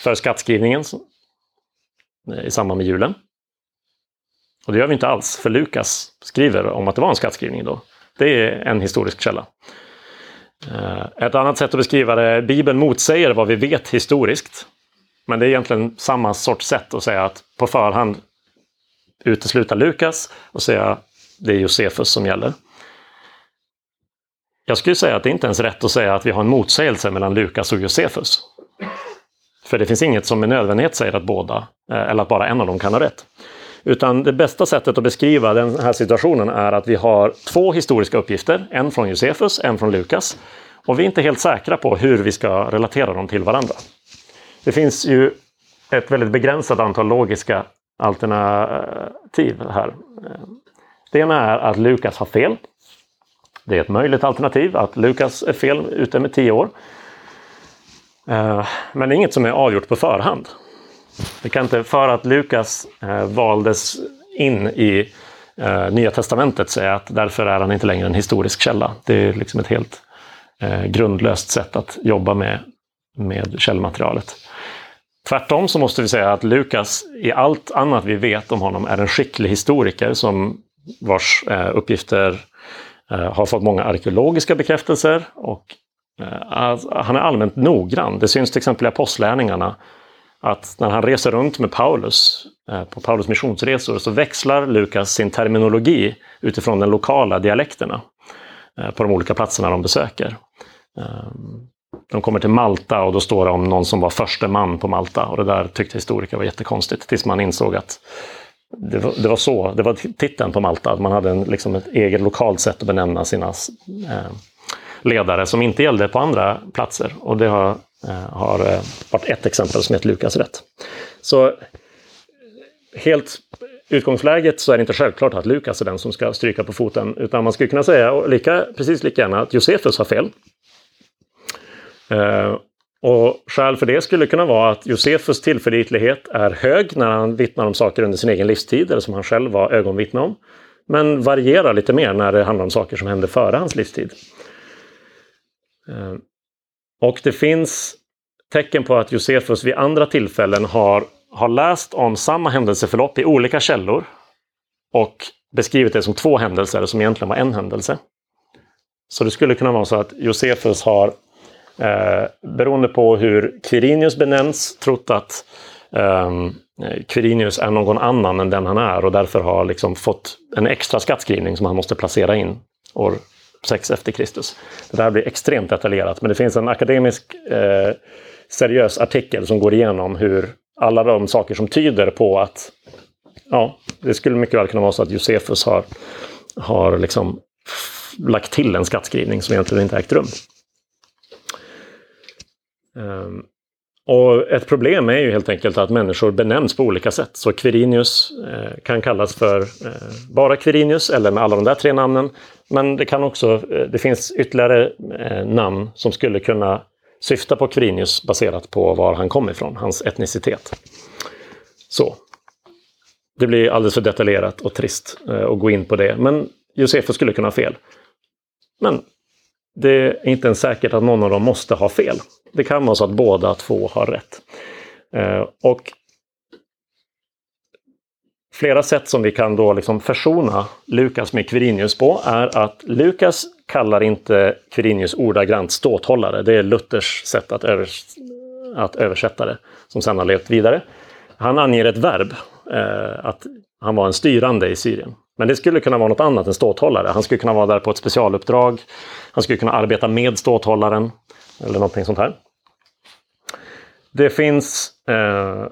S2: för skattskrivningen i samband med julen. Och det gör vi inte alls, för Lukas skriver om att det var en skattskrivning då. Det är en historisk källa. Eh, ett annat sätt att beskriva det, Bibeln motsäger vad vi vet historiskt. Men det är egentligen samma sorts sätt att säga att på förhand utesluta Lukas och säga det är Josefus som gäller. Jag skulle säga att det inte ens är rätt att säga att vi har en motsägelse mellan Lukas och Josefus. För det finns inget som med nödvändighet säger att båda, eh, eller att bara en av dem kan ha rätt. Utan det bästa sättet att beskriva den här situationen är att vi har två historiska uppgifter, en från Josefus, en från Lukas. Och vi är inte helt säkra på hur vi ska relatera dem till varandra. Det finns ju ett väldigt begränsat antal logiska alternativ här. Eh, det ena är att Lukas har fel. Det är ett möjligt alternativ att Lukas är fel ute med tio år. Eh, men det är inget som är avgjort på förhand. Det kan inte, för att Lukas eh, valdes in i eh, Nya Testamentet säga att därför är han inte längre en historisk källa. Det är liksom ett helt grundlöst sätt att jobba med, med källmaterialet. Tvärtom så måste vi säga att Lukas i allt annat vi vet om honom är en skicklig historiker som vars uppgifter Eh, har fått många arkeologiska bekräftelser och eh, han är allmänt noggrann. Det syns till exempel i Apostlärningarna att när han reser runt med Paulus eh, på Paulus missionsresor så växlar Lukas sin terminologi utifrån de lokala dialekterna på de olika platserna de besöker. De kommer till Malta och då står det om någon som var förste man på Malta och det där tyckte historiker var jättekonstigt tills man insåg att det var, det var så, det var titeln på Malta, att man hade en, liksom ett eget lokalt sätt att benämna sina eh, ledare som inte gällde på andra platser. Och det har Eh, har eh, varit ett exempel som heter Lukas rätt. Så helt utgångsläget så är det inte självklart att Lukas är den som ska stryka på foten. Utan man skulle kunna säga lika, precis lika gärna att Josefus har fel. Eh, och skäl för det skulle kunna vara att Josefus tillförlitlighet är hög när han vittnar om saker under sin egen livstid eller som han själv var ögonvittne om. Men varierar lite mer när det handlar om saker som hände före hans livstid. Ehm, och det finns tecken på att Josefus vid andra tillfällen har, har läst om samma händelseförlopp i olika källor och beskrivit det som två händelser som egentligen var en händelse. Så det skulle kunna vara så att Josefus har, eh, beroende på hur Quirinius benämns, trott att eh, Quirinius är någon annan än den han är och därför har liksom fått en extra skattskrivning som han måste placera in år 6 efter Kristus. Det där blir extremt detaljerat, men det finns en akademisk eh, seriös artikel som går igenom hur alla de saker som tyder på att ja, det skulle mycket väl kunna vara så att Josefus har, har liksom lagt till en skattskrivning som egentligen inte ägt rum. Ehm, och ett problem är ju helt enkelt att människor benämns på olika sätt. Så Quirinius eh, kan kallas för eh, bara Quirinius eller med alla de där tre namnen. Men det kan också, eh, det finns ytterligare eh, namn som skulle kunna syfta på Quirinius baserat på var han kom ifrån, hans etnicitet. Så. Det blir alldeles för detaljerat och trist eh, att gå in på det. Men Josefus skulle kunna ha fel. Men det är inte ens säkert att någon av dem måste ha fel. Det kan vara så att båda två har rätt. Eh, och flera sätt som vi kan då liksom försona Lukas med Quirinius på är att Lukas kallar inte Quirinius ordagrant ståthållare. Det är Luthers sätt att, övers att översätta det, som sedan har levt vidare. Han anger ett verb, eh, att han var en styrande i Syrien. Men det skulle kunna vara något annat än ståthållare. Han skulle kunna vara där på ett specialuppdrag. Han skulle kunna arbeta med ståthållaren. Eller någonting sånt här. Det finns eh,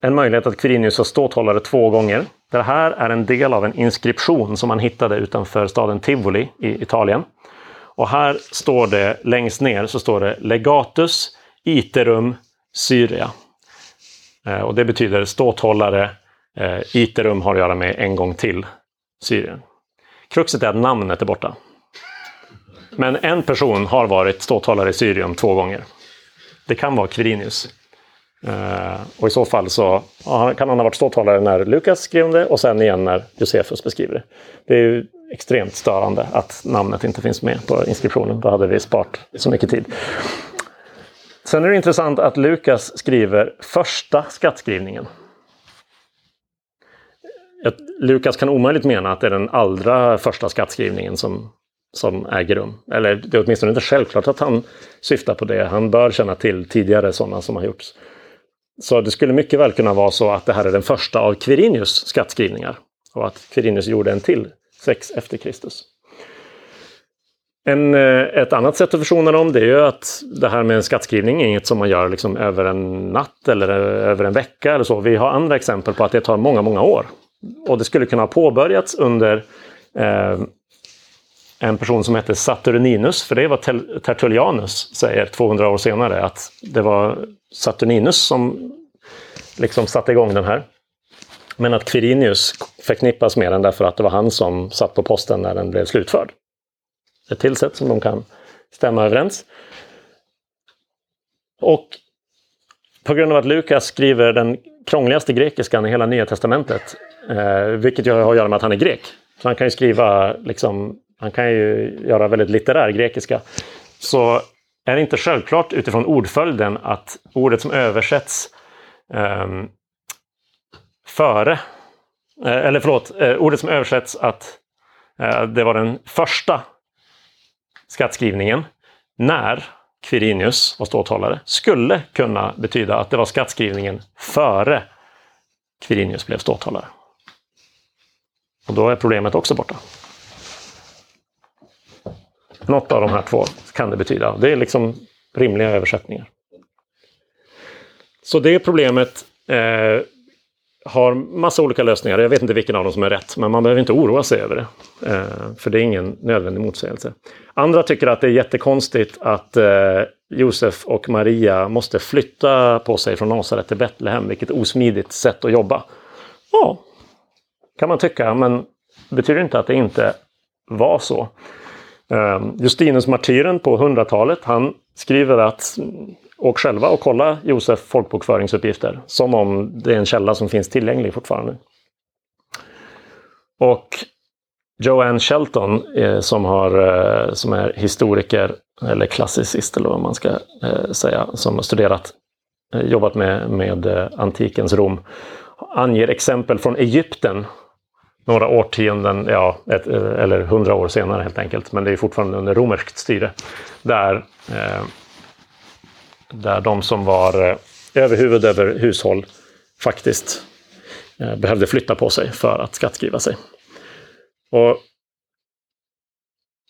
S2: en möjlighet att Quirinius har ståthållare två gånger. Det här är en del av en inskription som man hittade utanför staden Tivoli i Italien. Och här står det längst ner så står det Legatus Iterum Syria. Eh, och det betyder ståthållare. Eh, iterum har att göra med en gång till Syrien. Kruxet är att namnet är borta. Men en person har varit ståthållare i Syrien två gånger. Det kan vara Quirinius. Uh, eh, och i så fall så ja, kan han ha varit ståthållare när Lukas skrev det och sen igen när Josefus beskriver det. Det är ju extremt störande att namnet inte finns med på inskriptionen. Då hade vi sparat så mycket tid. Sen är det intressant att Lukas skriver första skattskrivningen. Lukas kan omöjligt mena att det är den allra första skattskrivningen som som äger rum. Eller det är åtminstone inte självklart att han syftar på det. Han bör känna till tidigare sådana som har gjorts. Så det skulle mycket väl kunna vara så att det här är den första av Quirinius skattskrivningar. Och att Quirinius gjorde en till sex efter Kristus. En, eh, ett annat sätt att försona dem det är ju att det här med en skattskrivning är inget som man gör liksom över en natt eller eh, över en vecka eller så. Vi har andra exempel på att det tar många, många år. Och det skulle kunna ha påbörjats under eh, en person som hette Saturninus, för det är vad Tertullianus säger 200 år senare, att det var Saturninus som liksom satte igång den här. Men att Quirinius förknippas med den därför att det var han som satt på posten när den blev slutförd. Ett till sätt som de kan stämma överens. Och på grund av att Lukas skriver den krångligaste grekiskan i hela Nya Testamentet, eh, vilket ju har att göra med att han är grek. Så han kan ju skriva liksom han kan ju göra väldigt litterär grekiska. Så är det inte självklart utifrån ordföljden att ordet som översätts um, före, eh, eller förlåt, eh, ordet som översätts att uh, det var den första skattskrivningen när Quirinius var ståthållare skulle kunna betyda att det var skattskrivningen före Quirinius blev ståthållare. Och då är problemet också borta. Något av de här två kan det betyda. Det är liksom rimliga översättningar. Så det problemet eh, har massa olika lösningar. Jag vet inte vilken av dem som är rätt, men man behöver inte oroa sig över det. Eh, för det är ingen nödvändig motsägelse. Andra tycker att det är jättekonstigt att eh, Josef och Maria måste flytta på sig från Nasaret till Betlehem, vilket osmidigt sätt att jobba. Ja, kan man tycka, men det betyder inte att det inte var så. Ehm, Justinus martyren på 100-talet, han skriver att åk själva och kolla Josef folkbokföringsuppgifter. Som om det är en källa som finns tillgänglig fortfarande. Och Joanne Shelton eh, som, har, eh, som är historiker, eller klassicist eller vad man ska eh, säga, som har studerat, jobbat med, med antikens Rom, anger exempel från Egypten några årtionden, ja, ett, eller hundra år senare helt enkelt, men det är fortfarande under romerskt styre, där, eh, där de som var eh, överhuvud över hushåll faktiskt eh, behövde flytta på sig för att skattskriva sig. Och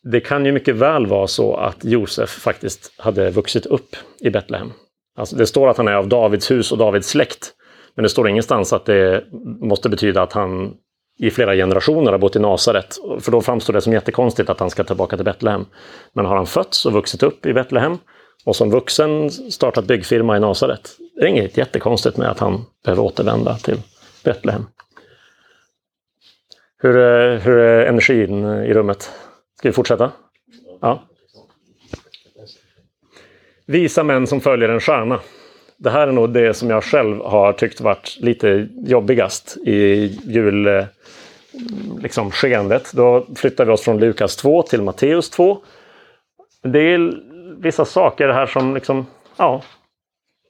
S2: det kan ju mycket väl vara så att Josef faktiskt hade vuxit upp i Betlehem. Alltså det står att han är av Davids hus och Davids släkt. Men det står ingenstans att det måste betyda att han i flera generationer har bott i Nasaret. För då framstår det som jättekonstigt att han ska tillbaka till Betlehem. Men har han fötts och vuxit upp i Betlehem och som vuxen startat byggfirma i Nasaret. Det är inget jättekonstigt med att han behöver återvända till Betlehem. Hur är, hur är energin i rummet? Ska vi fortsätta? Ja. Visa män som följer en stjärna. Det här är nog det som jag själv har tyckt varit lite jobbigast i jul eh, liksom, skeendet. Då flyttar vi oss från Lukas 2 till Matteus 2. Det är vissa saker här som liksom, ja,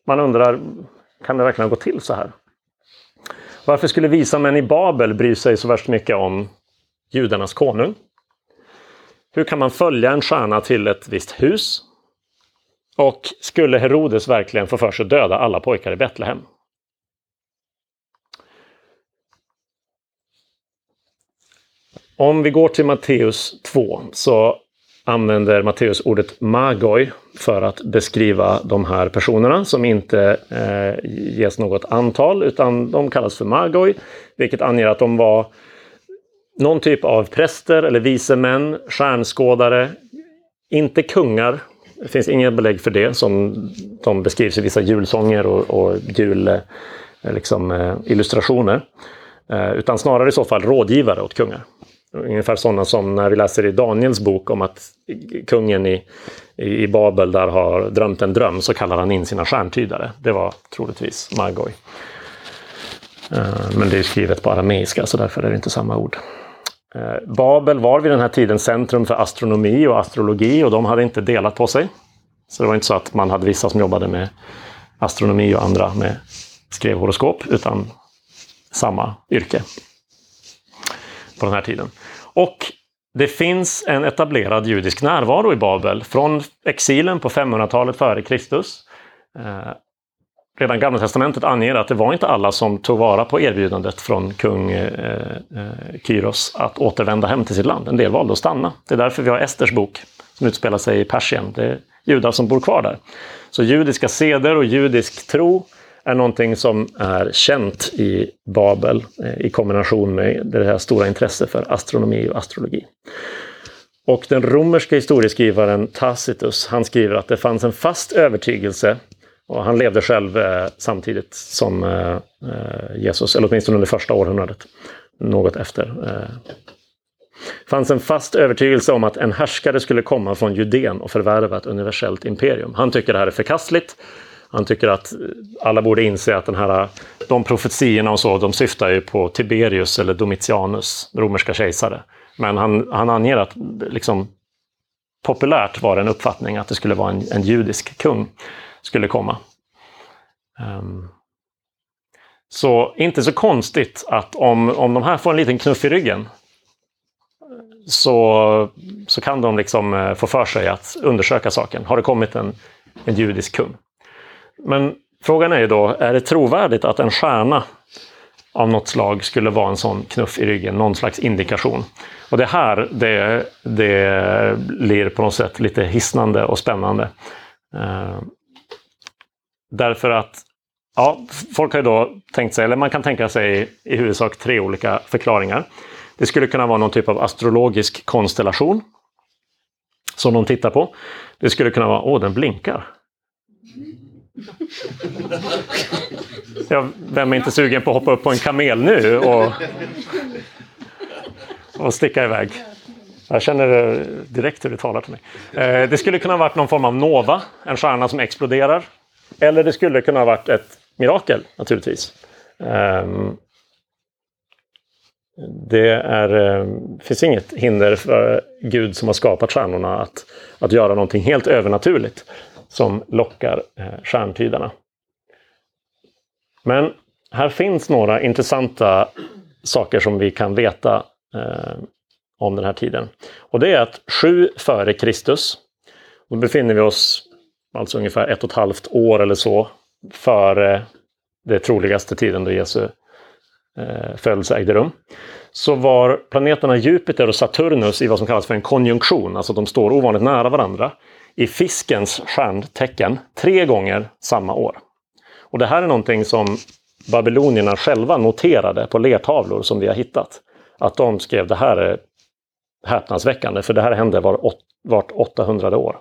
S2: man undrar, kan det verkligen gå till så här? Varför skulle visa män i Babel bry sig så värst mycket om judarnas konung? Hur kan man följa en stjärna till ett visst hus? Och skulle Herodes verkligen få för sig att döda alla pojkar i Betlehem? Om vi går till Matteus 2 så använder Matteus ordet magoi för att beskriva de här personerna som inte eh, ges något antal utan de kallas för magoi, vilket anger att de var någon typ av präster eller vise män, stjärnskådare, inte kungar. Det finns inga belägg för det som de beskrivs i vissa julsånger och, och julillustrationer. Eh, liksom, eh, eh, utan snarare i så fall rådgivare åt kungar. Ungefär sådana som när vi läser i Daniels bok om att kungen i, i Babel där har drömt en dröm så kallar han in sina stjärntydare. Det var troligtvis Magoi. Eh, men det är skrivet på arameiska så därför är det inte samma ord. Eh, Babel var vid den här tiden centrum för astronomi och astrologi och de hade inte delat på sig. Så det var inte så att man hade vissa som jobbade med astronomi och andra med skrev horoskop, utan samma yrke på den här tiden. Och det finns en etablerad judisk närvaro i Babel från exilen på 500-talet före Kristus. Eh, Redan Gamla Testamentet anger att det var inte alla som tog vara på erbjudandet från kung eh, eh, Kyros att återvända hem till sitt land. En del valde att stanna. Det är därför vi har Esters bok som utspelar sig i Persien. Det är judar som bor kvar där. Så judiska seder och judisk tro är någonting som är känt i Babel eh, i kombination med det här stora intresset för astronomi och astrologi. Och den romerska historieskrivaren Tacitus, han skriver att det fanns en fast övertygelse och han levde själv eh, samtidigt som eh, eh, Jesus, eller åtminstone under första århundradet. Något efter. Eh. fanns en fast övertygelse om att en härskare skulle komma från Judén och förvärva ett universellt imperium. Han tycker det här är förkastligt. Han tycker att eh, alla borde inse att den här, eh, de profetiorna och så, de syftar ju på Tiberius eller Domitianus, romerska kejsare. Men han, han anger att liksom, populärt var det en uppfattning att det skulle vara en, en judisk kung skulle komma. Um, så inte så konstigt att om, om de här får en liten knuff i ryggen så, så kan de liksom eh, få för sig att undersöka saken. Har det kommit en, en judisk kung? Men frågan är ju då, är det trovärdigt att en stjärna av något slag skulle vara en sån knuff i ryggen, någon slags indikation? Och det här, det, det blir på något sätt lite hisnande och spännande. Ehm, Därför att ja, folk har ju då tänkt sig, eller man kan tänka sig i huvudsak tre olika förklaringar. Det skulle kunna vara någon typ av astrologisk konstellation som de tittar på. Det skulle kunna vara, åh den blinkar. Ja, vem är inte sugen på att hoppa upp på en kamel nu och, och sticka iväg? Jag känner direkt hur det talar till mig. Eh, det skulle kunna varit någon form av nova, en stjärna som exploderar. Eller det skulle kunna ha varit ett mirakel naturligtvis. Um, det är, um, finns inget hinder för Gud som har skapat stjärnorna att, att göra någonting helt övernaturligt som lockar uh, stjärntydarna. Men här finns några intressanta saker som vi kan veta uh, om den här tiden. Och det är att 7 före Kristus, då befinner vi oss alltså ungefär ett och ett halvt år eller så före det troligaste tiden då Jesu eh, födelse ägde rum. Så var planeterna Jupiter och Saturnus i vad som kallas för en konjunktion, alltså de står ovanligt nära varandra, i fiskens stjärntecken tre gånger samma år. Och det här är någonting som babylonierna själva noterade på lertavlor som vi har hittat. Att de skrev det här är häpnadsväckande, för det här hände var, vart 800 år.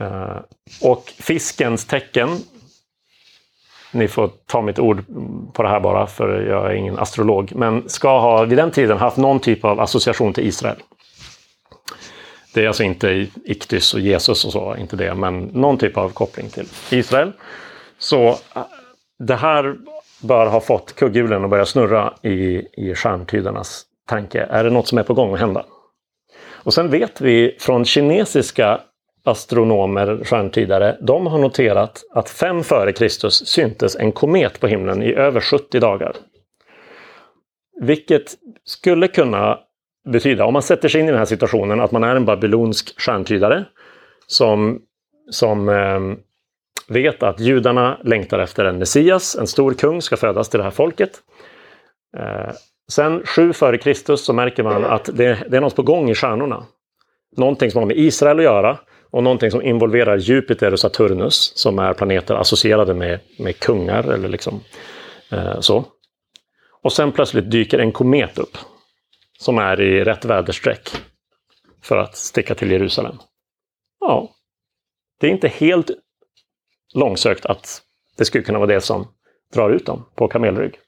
S2: Eh, och fiskens tecken, ni får ta mitt ord på det här bara, för jag är ingen astrolog, men ska ha vid den tiden haft någon typ av association till Israel. Det är alltså inte Iktys och Jesus och så, inte det, men någon typ av koppling till Israel. Så eh, det här bör ha fått kugghjulen att börja snurra i, i stjärntydarnas tanke. Är det något som är på gång att hända? Och sen vet vi från kinesiska astronomer, stjärntydare, de har noterat att fem före Kristus syntes en komet på himlen i över 70 dagar. Vilket skulle kunna betyda, om man sätter sig in i den här situationen, att man är en babylonsk stjärntydare som, som eh, vet att judarna längtar efter en Messias, en stor kung ska födas till det här folket. Eh, sen 7 före Kristus så märker man att det, det, är något på gång i stjärnorna. Någonting som har med Israel att göra och någonting som involverar Jupiter och Saturnus som är planeter associerade med, med kungar eller liksom eh, så. Och sen plötsligt dyker en komet upp som är i rätt väderstreck för att sticka till Jerusalem. Ja, det är inte helt långsökt att det skulle kunna vara det som drar ut dem på kamelrygg.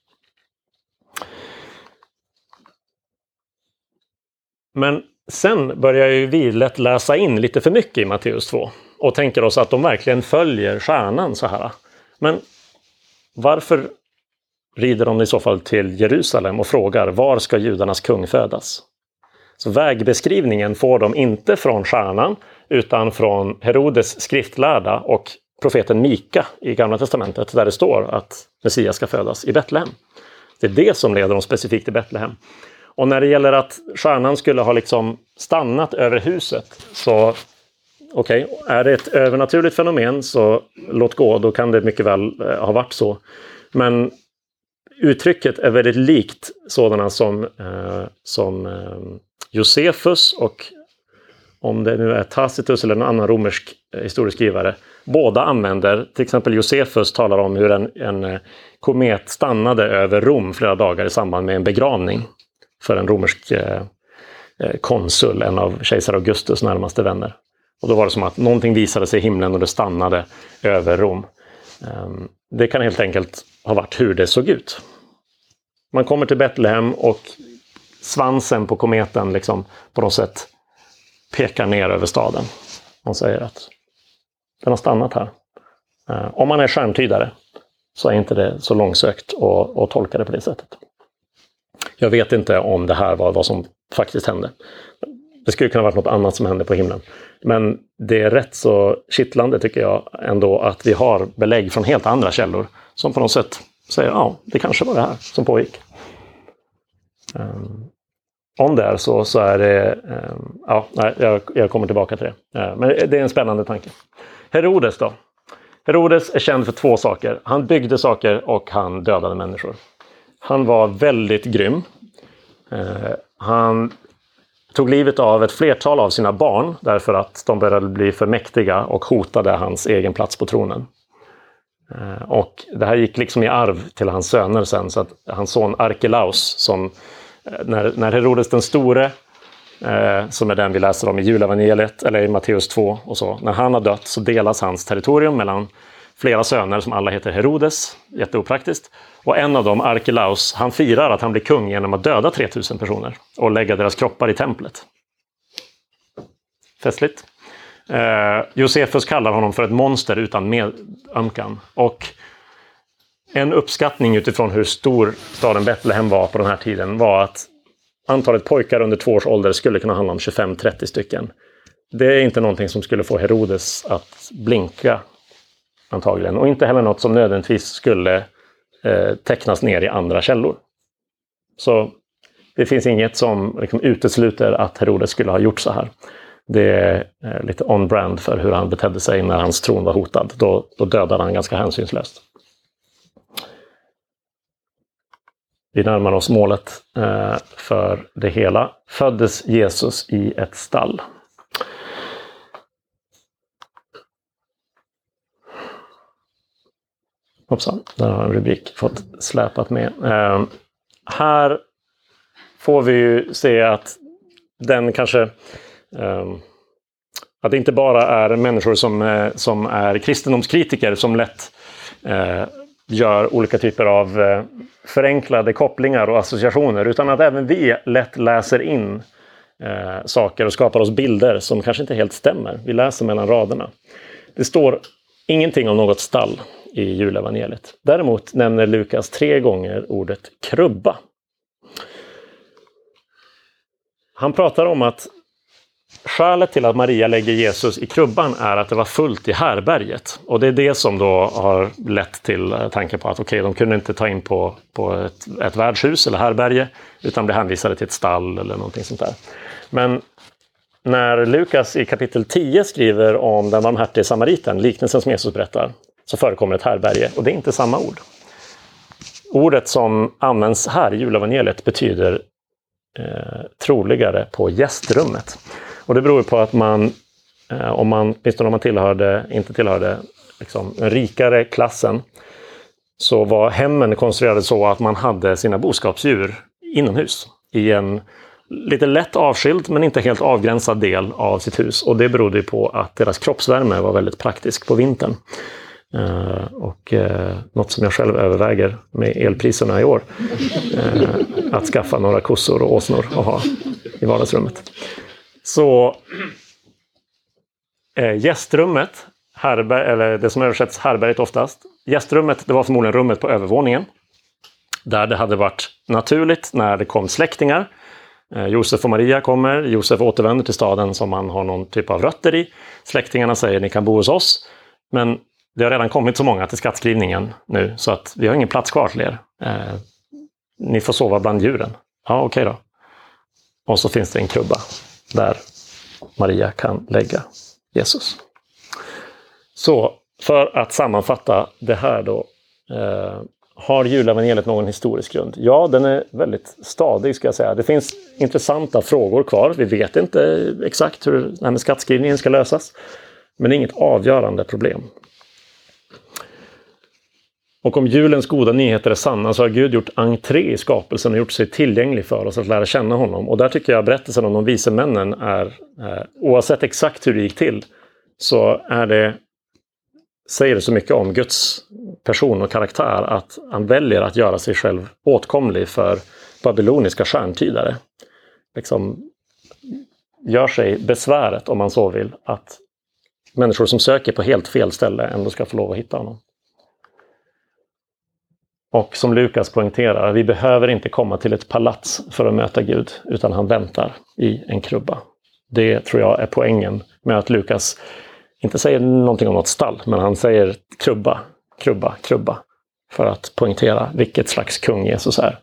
S2: Men sen börjar ju vi lätt läsa in lite för mycket i Matteus 2 och tänker oss att de verkligen följer stjärnan så här. Men varför rider de i så fall till Jerusalem och frågar var ska judarnas kung födas? Så vägbeskrivningen får de inte från stjärnan utan från Herodes skriftlärda och profeten Mika i Gamla Testamentet där det står att Messias ska födas i Betlehem. Det är det som leder dem specifikt till Betlehem. Och när det gäller att stjärnan skulle ha liksom stannat över huset så okej, okay, är det ett övernaturligt fenomen så låt gå, då kan det mycket väl eh, ha varit så. Men uttrycket är väldigt likt sådana som, eh, som eh, Josefus och om det nu är Tacitus eller någon annan romersk eh, historieskrivare. Båda använder, till exempel Josefus talar om hur en, en eh, komet stannade över Rom flera dagar i samband med en begravning för en romersk eh, eh, konsul, en av kejsar Augustus närmaste vänner. Och då var det som att någonting visade sig i himlen och det stannade över Rom. Ehm, det kan helt enkelt ha varit hur det såg ut. Man kommer till Betlehem och svansen på kometen liksom på något sätt pekar ner över staden. Man säger att den har stannat här. Ehm, om man är stjärntydare så är inte det så långsökt att, att tolka det på det sättet. Jag vet inte om det här var vad som faktiskt hände. Det skulle kunna varit något annat som hände på himlen. Men det är rätt så kittlande tycker jag ändå att vi har belägg från helt andra källor som på något sätt säger ja, det kanske var det här som pågick. Um, om det är så, så är det... Um, ja, jag, jag, kommer tillbaka till det. Uh, men det är en spännande tanke. Herodes då? Herodes är känd för två saker. Han byggde saker och han dödade människor. Han var väldigt grym. Eh, han tog livet av ett flertal av sina barn därför att de började bli för mäktiga och hotade hans egen plats på tronen. Eh, och det här gick liksom i arv till hans söner sen, så att hans son Arkelaus, som eh, när, när Herodes den store, eh, som är den vi läser om i julevangeliet, eller i Matteus 2 och så, när han har dött så delas hans territorium mellan flera söner som alla heter Herodes, jätteopraktiskt. Och en av dem, Arkelaus, han firar att han blir kung genom att döda 3000 personer och lägga deras kroppar i templet. Festligt. Eh, Josefus kallar honom för ett monster utan medömkan. Och en uppskattning utifrån hur stor staden Betlehem var på den här tiden var att antalet pojkar under två års ålder skulle kunna handla om 25-30 stycken. Det är inte någonting som skulle få Herodes att blinka antagligen. Och inte heller något som nödvändigtvis skulle eh, tecknas ner i andra källor. Så det finns inget som liksom utesluter att Herodes skulle ha gjort så här. Det är eh, lite on-brand för hur han betedde sig när hans tron var hotad. Då, då dödade han ganska hänsynslöst. Vi närmar oss målet eh, för det hela. Föddes Jesus i ett stall. Hoppsan, där har en rubrik fått släpat med. Eh, här får vi ju se att den kanske eh, att det inte bara är människor som, eh, som är kristendomskritiker som lätt eh, gör olika typer av eh, förenklade kopplingar och associationer utan att även vi lätt läser in eh, saker och skapar oss bilder som kanske inte helt stämmer. Vi läser mellan raderna. Det står ingenting om något stall i julevangeliet. Däremot nämner Lukas tre gånger ordet krubba. Han pratar om att Skälet till att Maria lägger Jesus i krubban är att det var fullt i härberget. Och det är det som då har lett till eh, tanken på att okej, okay, de kunde inte ta in på, på ett, ett värdshus eller härberge, utan blev hänvisade till ett stall eller någonting sånt där. Men när Lukas i kapitel 10 skriver om den barmhärtige samariten, liknelsen som Jesus berättar, så förekommer ett härberge och det är inte samma ord. Ordet som används här i julevangeliet betyder eh, troligare på gästrummet. Och det beror på att man, eh, om man, åtminstone om man tillhörde, inte tillhörde liksom, den rikare klassen, så var hemmen konstruerade så att man hade sina boskapsdjur inomhus i en lite lätt avskild men inte helt avgränsad del av sitt hus. Och det berodde på att deras kroppsvärme var väldigt praktisk på vintern. Eh, och eh, något som jag själv överväger med elpriserna i år. Eh, att skaffa några kossor och åsnor att ha i vardagsrummet. Så eh, gästrummet, härber, eller det som översätts härberget oftast. Gästrummet, det var förmodligen rummet på övervåningen. Där det hade varit naturligt när det kom släktingar. Eh, Josef och Maria kommer, Josef återvänder till staden som han har någon typ av rötter i. Släktingarna säger ni kan bo hos oss. Men det har redan kommit så många till skattskrivningen nu så att vi har ingen plats kvar till er. Eh, ni får sova bland djuren. Ja, okej okay då. Och så finns det en krubba där Maria kan lägga Jesus. Så för att sammanfatta det här då. Eh, har julevangeliet någon historisk grund? Ja, den är väldigt stadig ska jag säga. Det finns intressanta frågor kvar. Vi vet inte exakt hur det här med skattskrivningen ska lösas. Men det är inget avgörande problem. Och om julens goda nyheter är sanna så har Gud gjort entré i skapelsen och gjort sig tillgänglig för oss att lära känna honom. Och där tycker jag berättelsen om de vise männen är, eh, oavsett exakt hur det gick till, så är det, säger det så mycket om Guds person och karaktär att han väljer att göra sig själv åtkomlig för babyloniska stjärntydare. Liksom gör sig besväret, om man så vill, att människor som söker på helt fel ställe ändå ska få lov att hitta honom. Och som Lukas poängterar, vi behöver inte komma till ett palats för att möta Gud, utan han väntar i en krubba. Det tror jag är poängen med att Lukas inte säger någonting om något stall, men han säger krubba, krubba, krubba. För att poängtera vilket slags kung Jesus är.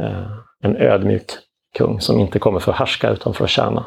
S2: Eh, en ödmjuk kung som inte kommer för att härska utan för att tjäna.